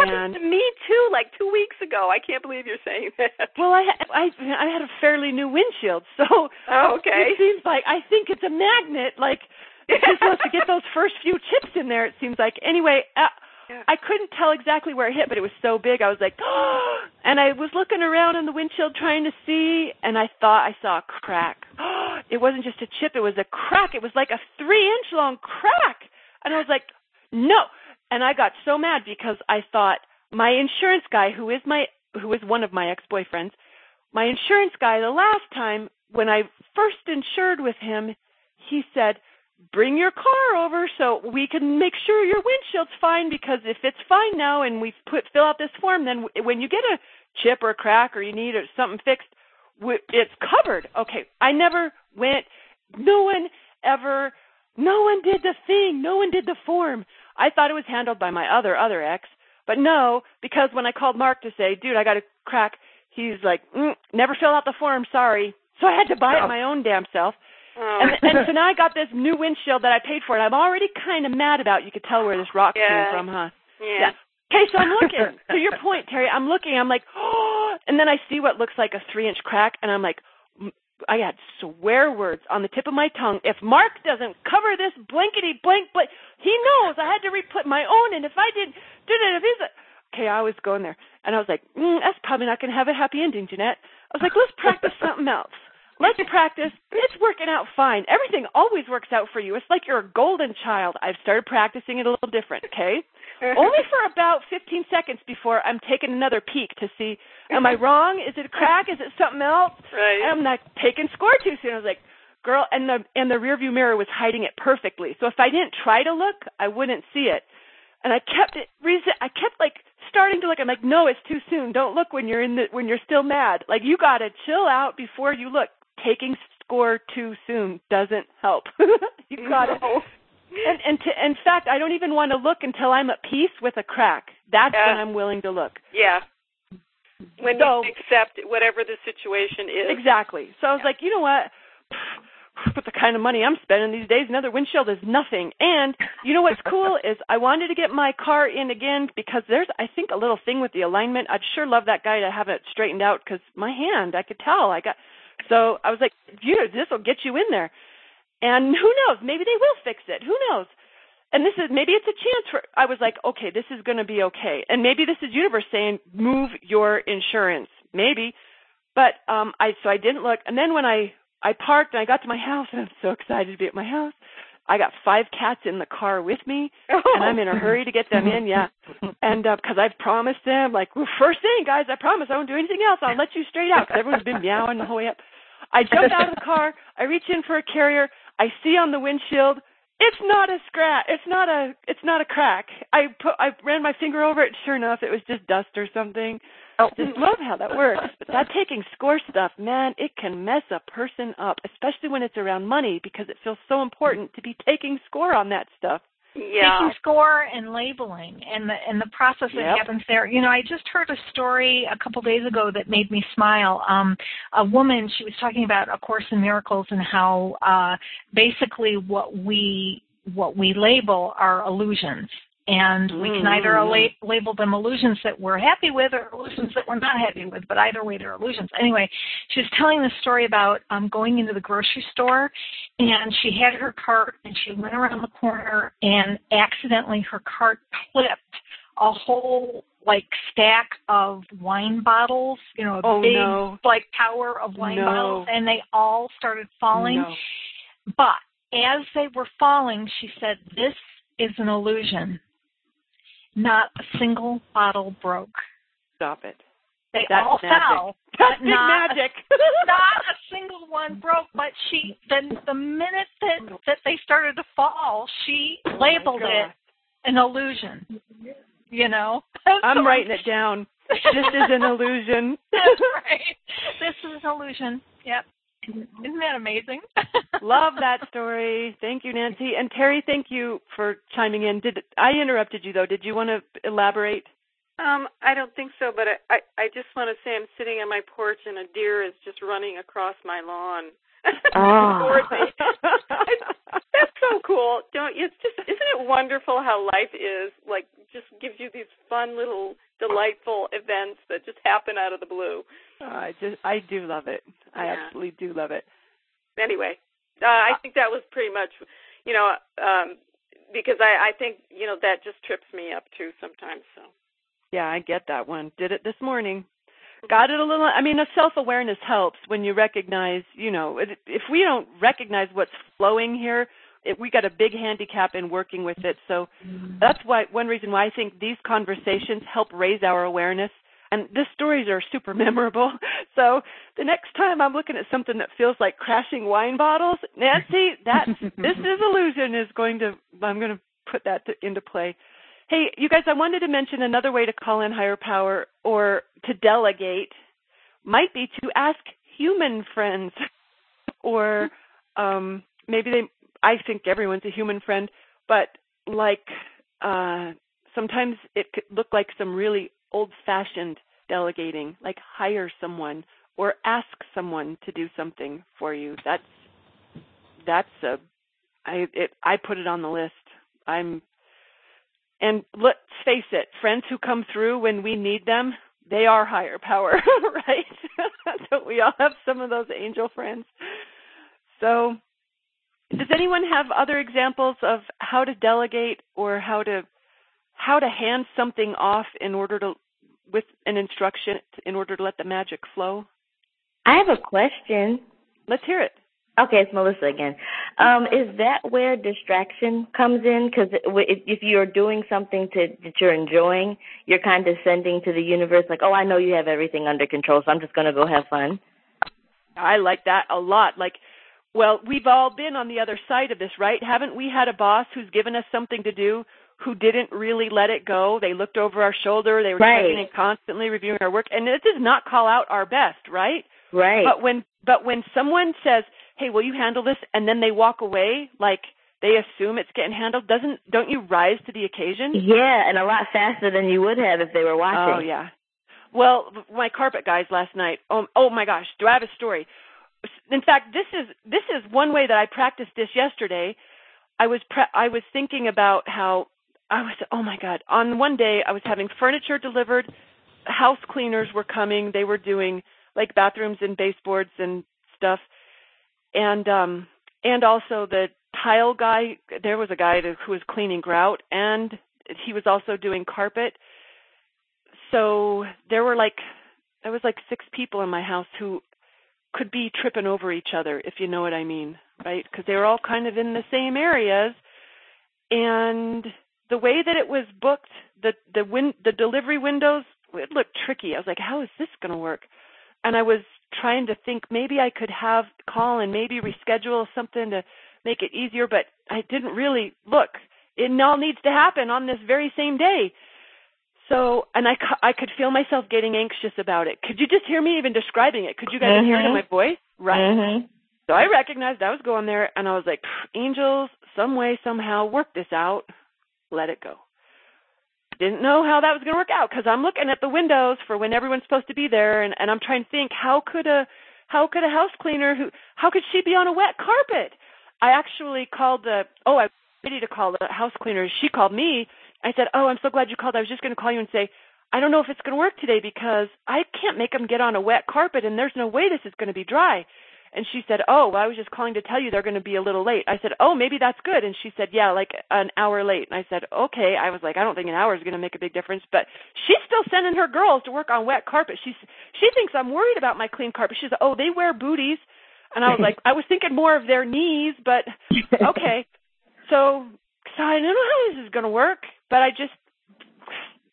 And- happened to me too, like two weeks ago. I can't believe you're saying <laughs> that. Well, I I I had a fairly new windshield, <laughs> so Oh, okay. it seems like I think it's a magnet. Like it just wants to get those first few chips in there. It seems like. Anyway, uh, I couldn't tell exactly where it hit, but it was so big. I was like, <gasps> and I was looking around in the windshield trying to see, and I thought I saw a crack. <gasps> It wasn't just a chip; it was a crack. It was like a three-inch long crack, and I was like, no. And I got so mad because I thought my insurance guy, who is my who is one of my ex-boyfriends, my insurance guy the last time when I first insured with him, he said, "Bring your car over so we can make sure your windshield's fine because if it's fine now and we've put fill out this form, then when you get a chip or a crack or you need something fixed, it's covered." Okay, I never went. No one ever. No one did the thing. No one did the form. I thought it was handled by my other other ex, but no, because when I called Mark to say, "Dude, I got a crack," he's like, mm, "Never fill out the form. Sorry." So I had to buy it my own damn self. Oh. And, and <laughs> so now I got this new windshield that I paid for, and I'm already kind of mad about. You could tell where this rock Yeah. came from, huh? yeah. Okay, so I'm <laughs> looking. to your point, Terry, I'm looking. I'm like, oh, <gasps> and then I see what looks like a three-inch crack, and I'm like, mm, I had swear words on the tip of my tongue. If Mark doesn't cover this blankety blank, but he knows I had to re-put my own, and if I didn't, did it, if he's okay, I was going there, and I was like, mm, that's probably not going to have a happy ending, Jeannette. I was like, let's practice something else. Let's practice. It's working out fine. Everything always works out for you. It's like you're a golden child. I've started practicing it a little different, okay? <laughs> Only for about 15 seconds before I'm taking another peek to see, am I <laughs> wrong? Is it a crack? Is it something else? Right. And I'm not taking score too soon. I was like, girl, and the and the rear view mirror was hiding it perfectly. So if I didn't try to look, I wouldn't see it. And I kept it. resi- I kept like starting to look. I'm like, no, it's too soon. Don't look when you're in the when you're still mad. Like you gotta chill out before you look. Taking score too soon doesn't help. <laughs> you gotta. And, and to, in fact, I don't even want to look until I'm at peace with a crack. That's Yeah. when I'm willing to look. Yeah. When So- you accept whatever the situation is. Exactly. So I was like, you know what? <sighs> With the kind of money I'm spending these days, another windshield is nothing. And you know what's cool <laughs> is I wanted to get my car in again because there's, I think, a little thing with the alignment. I'd sure love that guy to have it straightened out because my hand, I could tell. I got, so I was like, dude, this will get you in there. And who knows? Maybe they will fix it. Who knows? And this is maybe it's a chance for. I was like, okay, this is going to be okay. And maybe this is universe saying, move your insurance. Maybe, but um, I so I didn't look. And then when I I parked and I got to my house, and I'm so excited to be at my house. I got five cats in the car with me, and I'm in a hurry to get them in. Yeah, and because I've promised them, like well, first thing, guys, I promise I won't do anything else. I'll let you straight out because everyone's been meowing the whole way up. I jumped out of the car. I reach in for a carrier. I see on the windshield. It's not a scratch. It's not a. It's not a crack. I put. I ran my finger over it. Sure enough, it was just dust or something. I just love how that works. But <laughs> that taking score stuff, man, it can mess a person up, especially when it's around money, because it feels so important to be taking score on that stuff. Yeah. taking score and labeling and the and the process that Yep. happens there. You know, I just heard a story a couple days ago that made me smile. Um, a woman, she was talking about A Course in Miracles and how uh, basically what we what we label are illusions. And we can either Mm. la- label them illusions that we're happy with or illusions that we're not happy with, but either way, they're illusions. Anyway, she was telling the story about um, going into the grocery store, and she had her cart, and she went around the corner, and accidentally her cart clipped a whole like stack of wine bottles, you know, a Oh, big no. like tower of wine No. bottles, and they all started falling. No. But as they were falling, she said, This is an illusion. Not a single bottle broke. Stop it. They That's all magic. fell. <laughs> That's big not magic. A, <laughs> <laughs> not a single one broke. But she then the minute that that they started to fall, she oh labeled God. it an illusion. You know? I'm So- writing it down. This is an illusion. That's right. This is an illusion. Yep. Isn't that amazing? <laughs> Love that story. Thank you, Nancy. And Terry, thank you for chiming in. Did I interrupted you though? Did you want to elaborate? Um, I don't think so, but I, I, I just want to say I'm sitting on my porch and a deer is just running across my lawn. <laughs> Oh. That's so cool. Don't you? It's just isn't it wonderful how life is like just gives you these fun little delightful events that just happen out of the blue. I just I do love it. I Yeah. absolutely do love it. Anyway, uh, I think that was pretty much, you know, um, because I, I think you know that just trips me up too sometimes. So Yeah, I get that one. Did it this morning. Got it a little. I mean, a self awareness helps when you recognize. You know, it- if we don't recognize what's flowing here, it, we got a big handicap in working with it. So that's why one reason why I think these conversations help raise our awareness. And the stories are super <laughs> memorable. So the next time I'm looking at something that feels like crashing wine bottles, Nancy, that <laughs> this is illusion is going to. I'm going to put that to, into play. Hey, you guys, I wanted to mention another way to call in higher power or to delegate might be to ask human friends <laughs> or um maybe they I think everyone's a human friend, but like uh sometimes it could look like some really old-fashioned delegating, like hire someone or ask someone to do something for you. That's that's a I it I put it on the list. I'm and let's face it, friends who come through when we need them, they are higher power, <laughs> right? <laughs> so we all have some of those angel friends. So, does anyone have other examples of how to delegate or how to how to hand something off in order to with an instruction in order to let the magic flow? I have a question. Let's hear it. Okay, it's Melissa again. Um, is that where distraction comes in? Because if you're doing something to, that you're enjoying, you're kind of sending to the universe like, "Oh, I know you have everything under control, so I'm just going to go have fun." I like that a lot. Like, well, we've all been on the other side of this, right? Haven't we had a boss who's given us something to do who didn't really let it go? They looked over our shoulder. They were Right. checking and constantly reviewing our work, and it does not call out our best, right? Right. But when but when someone says, "Hey, will you handle this?" and then they walk away, like they assume it's getting handled, doesn't don't you rise to the occasion? Yeah, and a lot faster than you would have if they were watching. Oh yeah. Well, my carpet guys last night. Oh, oh my gosh, do I have a story? In fact, this is this is one way that I practiced this yesterday. I was pre- I was thinking about how I was oh my god, on one day I was having furniture delivered, house cleaners were coming, they were doing like bathrooms and baseboards and stuff. And um and also the tile guy, there was a guy who was cleaning grout and he was also doing carpet. So there were like there was like six people in my house who could be tripping over each other if you know what i mean right? Because they were all kind of in the same areas. And the way that it was booked the the win the delivery windows it looked tricky. I was like how is this going to work? And i was trying to think maybe i could have call and maybe reschedule something to make it easier but i didn't really look it all needs to happen on this very same day so, and I, I could feel myself getting anxious about it. Could you just hear me even describing it? Could you guys hear it in my voice? Right. Mhm. So I recognized I was going there and I was like, angels, some way, somehow, work this out. Let it go. Didn't know how that was going to work out because I'm looking at the windows for when everyone's supposed to be there and, and I'm trying to think how could a how could a house cleaner who how could she be on a wet carpet? I actually called the oh I was ready to call the house cleaner. She called me I said, "Oh, I'm so glad you called. I was just going to call you and say I don't know if it's going to work today because I can't make them get on a wet carpet and there's no way this is going to be dry." And she said, "Oh, well, I was just calling to tell you they're going to be a little late." I said, "Oh, maybe that's good." And she said, "Yeah, like an hour late." And I said, "Okay." I was like, "I don't think an hour is going to make a big difference, but she's still sending her girls to work on wet carpet. She's she thinks I'm worried about my clean carpet. She said, "Oh, they wear booties." And I was like, I was thinking more of their knees, but <laughs> okay. So, so I don't know how this is going to work, but I just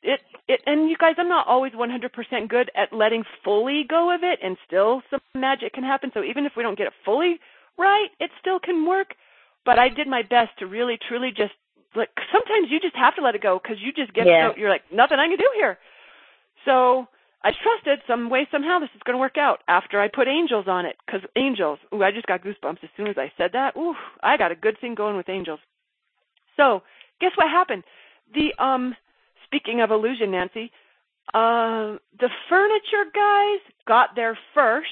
it it and you guys i'm not always 100% good at letting fully go of it and still some magic can happen. So even if we don't get it fully right it still can work. But i did my best to really truly just like sometimes you just have to let it go because you just get Yeah. so you're like nothing i can do here. So i trusted some way somehow this is going to work out after i put angels on it because angels ooh i just got goosebumps as soon as i said that. Ooh i got a good thing going with angels. So guess what happened? The um speaking of illusion, Nancy, uh, the furniture guys got there first,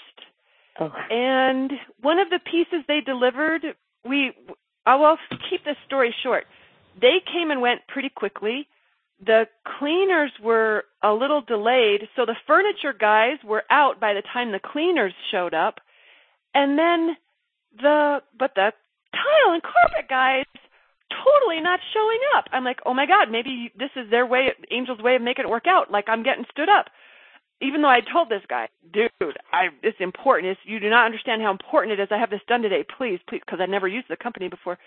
Oh. and one of the pieces they delivered, we, I will keep this story short. They came and went pretty quickly. The cleaners were a little delayed, so the furniture guys were out by the time the cleaners showed up, and then the but the tile and carpet guys totally not showing up. I'm like, oh my god, maybe this is their way, Angel's way of making it work out. Like I'm getting stood up, even though I told this guy, dude, I it's important. It's, you do not understand how important it is. I have this done today, please, please, because I never used the company before.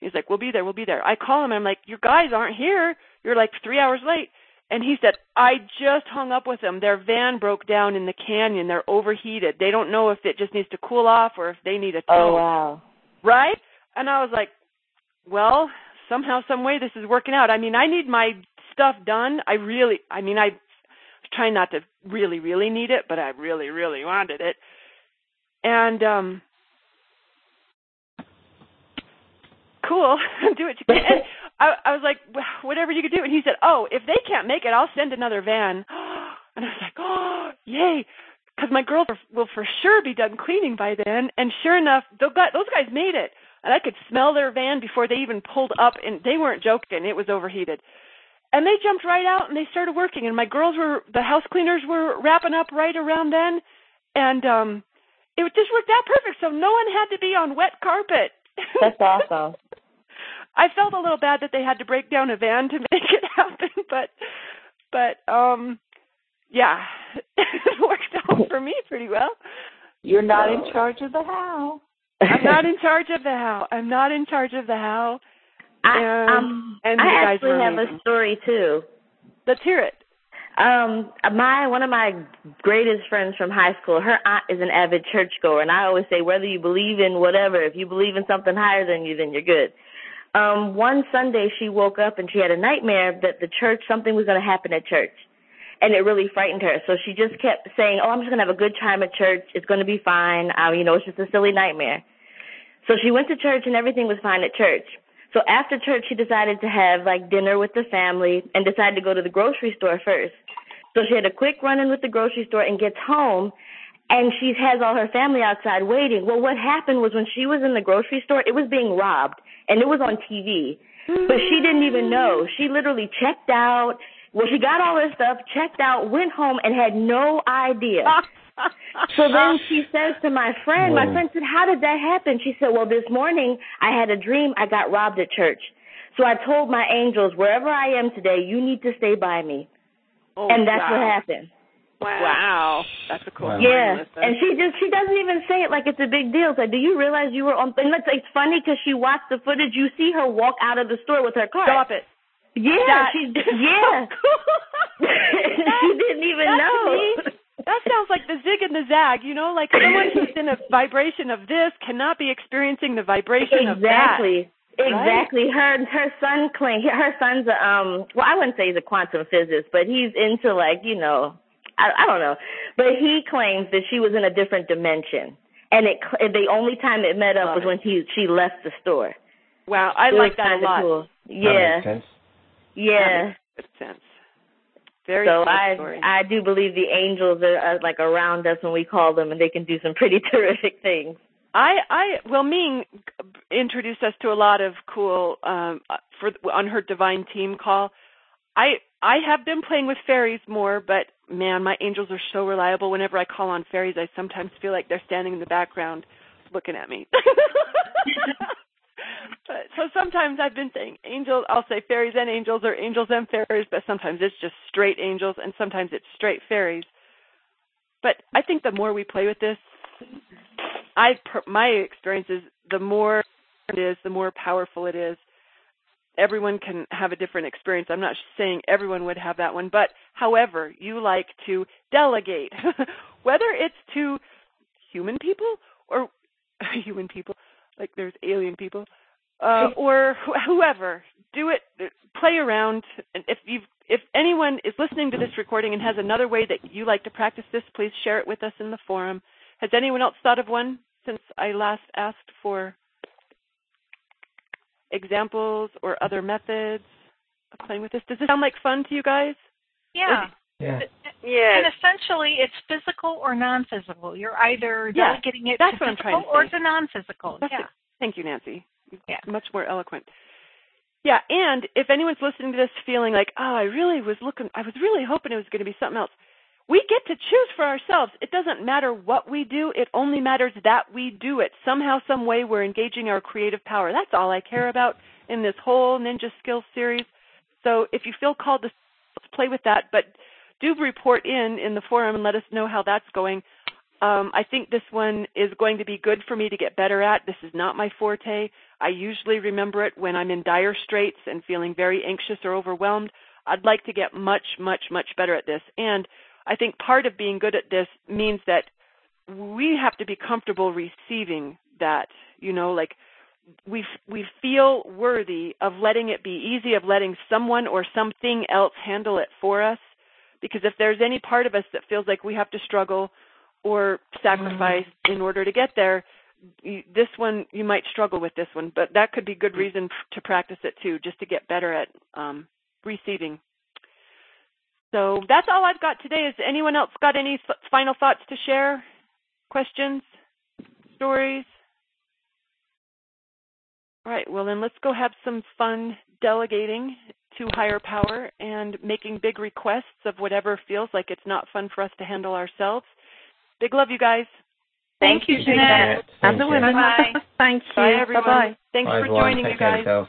He's like, we'll be there, we'll be there. I call him. And I'm like, your guys aren't here. You're like three hours late. And he said, I just hung up with them. Their van broke down in the canyon. They're overheated. They don't know if it just needs to cool off or if they need a oh, tow. Oh wow. Right? And I was like, well, somehow, some way, this is working out. I mean, I need my stuff done. I really, I mean, I trying not to really, really need it, but I really, really wanted it. And um cool, <laughs> do what you can. And I, I was like, "Well, whatever you could do. And he said, oh, if they can't make it, I'll send another van. <gasps> And I was like, oh, <gasps> yay. Because my girls will for sure be done cleaning by then. And sure enough, those guys made it. And I could smell their van before they even pulled up. And they weren't joking. It was overheated. And they jumped right out and they started working. And my girls were, the house cleaners were wrapping up right around then. And um it just worked out perfect. So no one had to be on wet carpet. That's awesome. <laughs> I felt a little bad that they had to break down a van to <laughs> make it happen, but but um yeah, <laughs> it worked out for me pretty well. You're not So- in charge of the how. I'm not in <laughs> charge of the how. I'm not in charge of the how. I, And, um, and I actually have amazing. a story too. Let's hear it. Um, my one of my greatest friends from high school, her aunt is an avid churchgoer, and I always say whether you believe in whatever, if you believe in something higher than you, then you're good. Um, one Sunday she woke up and she had a nightmare that the church something was going to happen at church, and it really frightened her. So she just kept saying, "Oh, I'm just to have a good time at church. It's to be fine. Uh, you know, it's just a silly nightmare." So she went to church and everything was fine at church. So after church, she decided to have like dinner with the family and decided to go to the grocery store first. So she had a quick run in with the grocery store and gets home and she has all her family outside waiting. Well, what happened was when she was in the grocery store, it was being robbed and it was on TV. But she didn't even know. She literally checked out. Well, she got all her stuff, checked out, went home and had no idea. <laughs> So then she says to my friend, my friend said, How did that happen? She said, Well, this morning I had a dream I got robbed at church. So I told my angels, Wherever I am today, you need to stay by me. Oh, and that's wow. what happened. Wow. That's a cool story, Yeah, and she just she doesn't even say it like it's a big deal. It's like, do you realize you were on? And it's, it's funny because she watched the footage. You see her walk out of the store with her car. Stop it. Yeah, That she <laughs> is yeah. so <laughs> she didn't even That know. me, that sounds like the zig and the zag, you know, like someone who's in a <laughs> vibration of this cannot be experiencing the vibration of that. Exactly. Exactly. Her her son claim her son's a um well I wouldn't say he's a quantum physicist, but he's into like, you know, I I don't know. But he claims that she was in a different dimension. And it cl- the only time it met up was when he she left the store. Wow, I It like that a lot. Cool. That Yeah. Yeah. Good sense. Very so I story. I do believe the angels are, are like around us when we call them, and they can do some pretty <laughs> terrific things. I I well Ming introduced us to a lot of cool um for on her divine team call. I I have been playing with fairies more, but man, my angels are so reliable. Whenever I call on fairies, I sometimes feel like they're standing in the background looking at me. <laughs> <laughs> but so sometimes I've been saying angels. I'll say fairies and angels, or angels and fairies, but sometimes it's just straight angels, and sometimes it's straight fairies. But I think the more we play with this, I my experience is the more it is, the more powerful it is. Everyone can have a different experience. I'm not saying everyone would have that one, but however you like to delegate, <laughs> whether it's to human people or <laughs> human people, like there's alien people, uh, or wh- whoever, do it. Play around. And if you if anyone is listening to this recording and has another way that you like to practice this, please share it with us in the forum. Has anyone else thought of one since I last asked for examples or other methods of playing with this? Does this sound like fun to you guys? Yeah. Yeah. Yeah. And essentially, it's physical or non-physical. You're either Yeah, delegating it that's to what I'm physical trying to or say. to non-physical. That's yeah. it. Thank you, Nancy. Yeah. Much more eloquent. Yeah, and if anyone's listening to this feeling like, oh, I really was looking, I was really hoping it was going to be something else, we get to choose for ourselves. It doesn't matter what we do, it only matters that we do it. Somehow, some way, we're engaging our creative power. That's all I care about in this whole Ninja Skills series. So if you feel called to play with that, but do report in in the forum and let us know how that's going. Um, I think this one is going to be good for me to get better at. This is not my forte. I usually remember it when I'm in dire straits and feeling very anxious or overwhelmed. I'd like to get much, much, much better at this. And I think part of being good at this means that we have to be comfortable receiving that, you know, like we we feel worthy of letting it be easy, of letting someone or something else handle it for us. Because if there's any part of us that feels like we have to struggle or sacrifice mm-hmm. in order to get there, you, this one you might struggle with this one, but that could be good reason to practice it too, just to get better at um, receiving. So that's all I've got today. Has anyone else got any final thoughts to share? Questions? Stories? All right, well, then let's go have some fun delegating to higher power and making big requests of whatever feels like it's not fun for us to handle ourselves. Big love, you guys. Thank you, Jeannette. Have the winner. Bye. Thank you. Bye, everyone. Bye-bye. Thanks Bye, for everyone. joining, Take you care guys.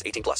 18 plus.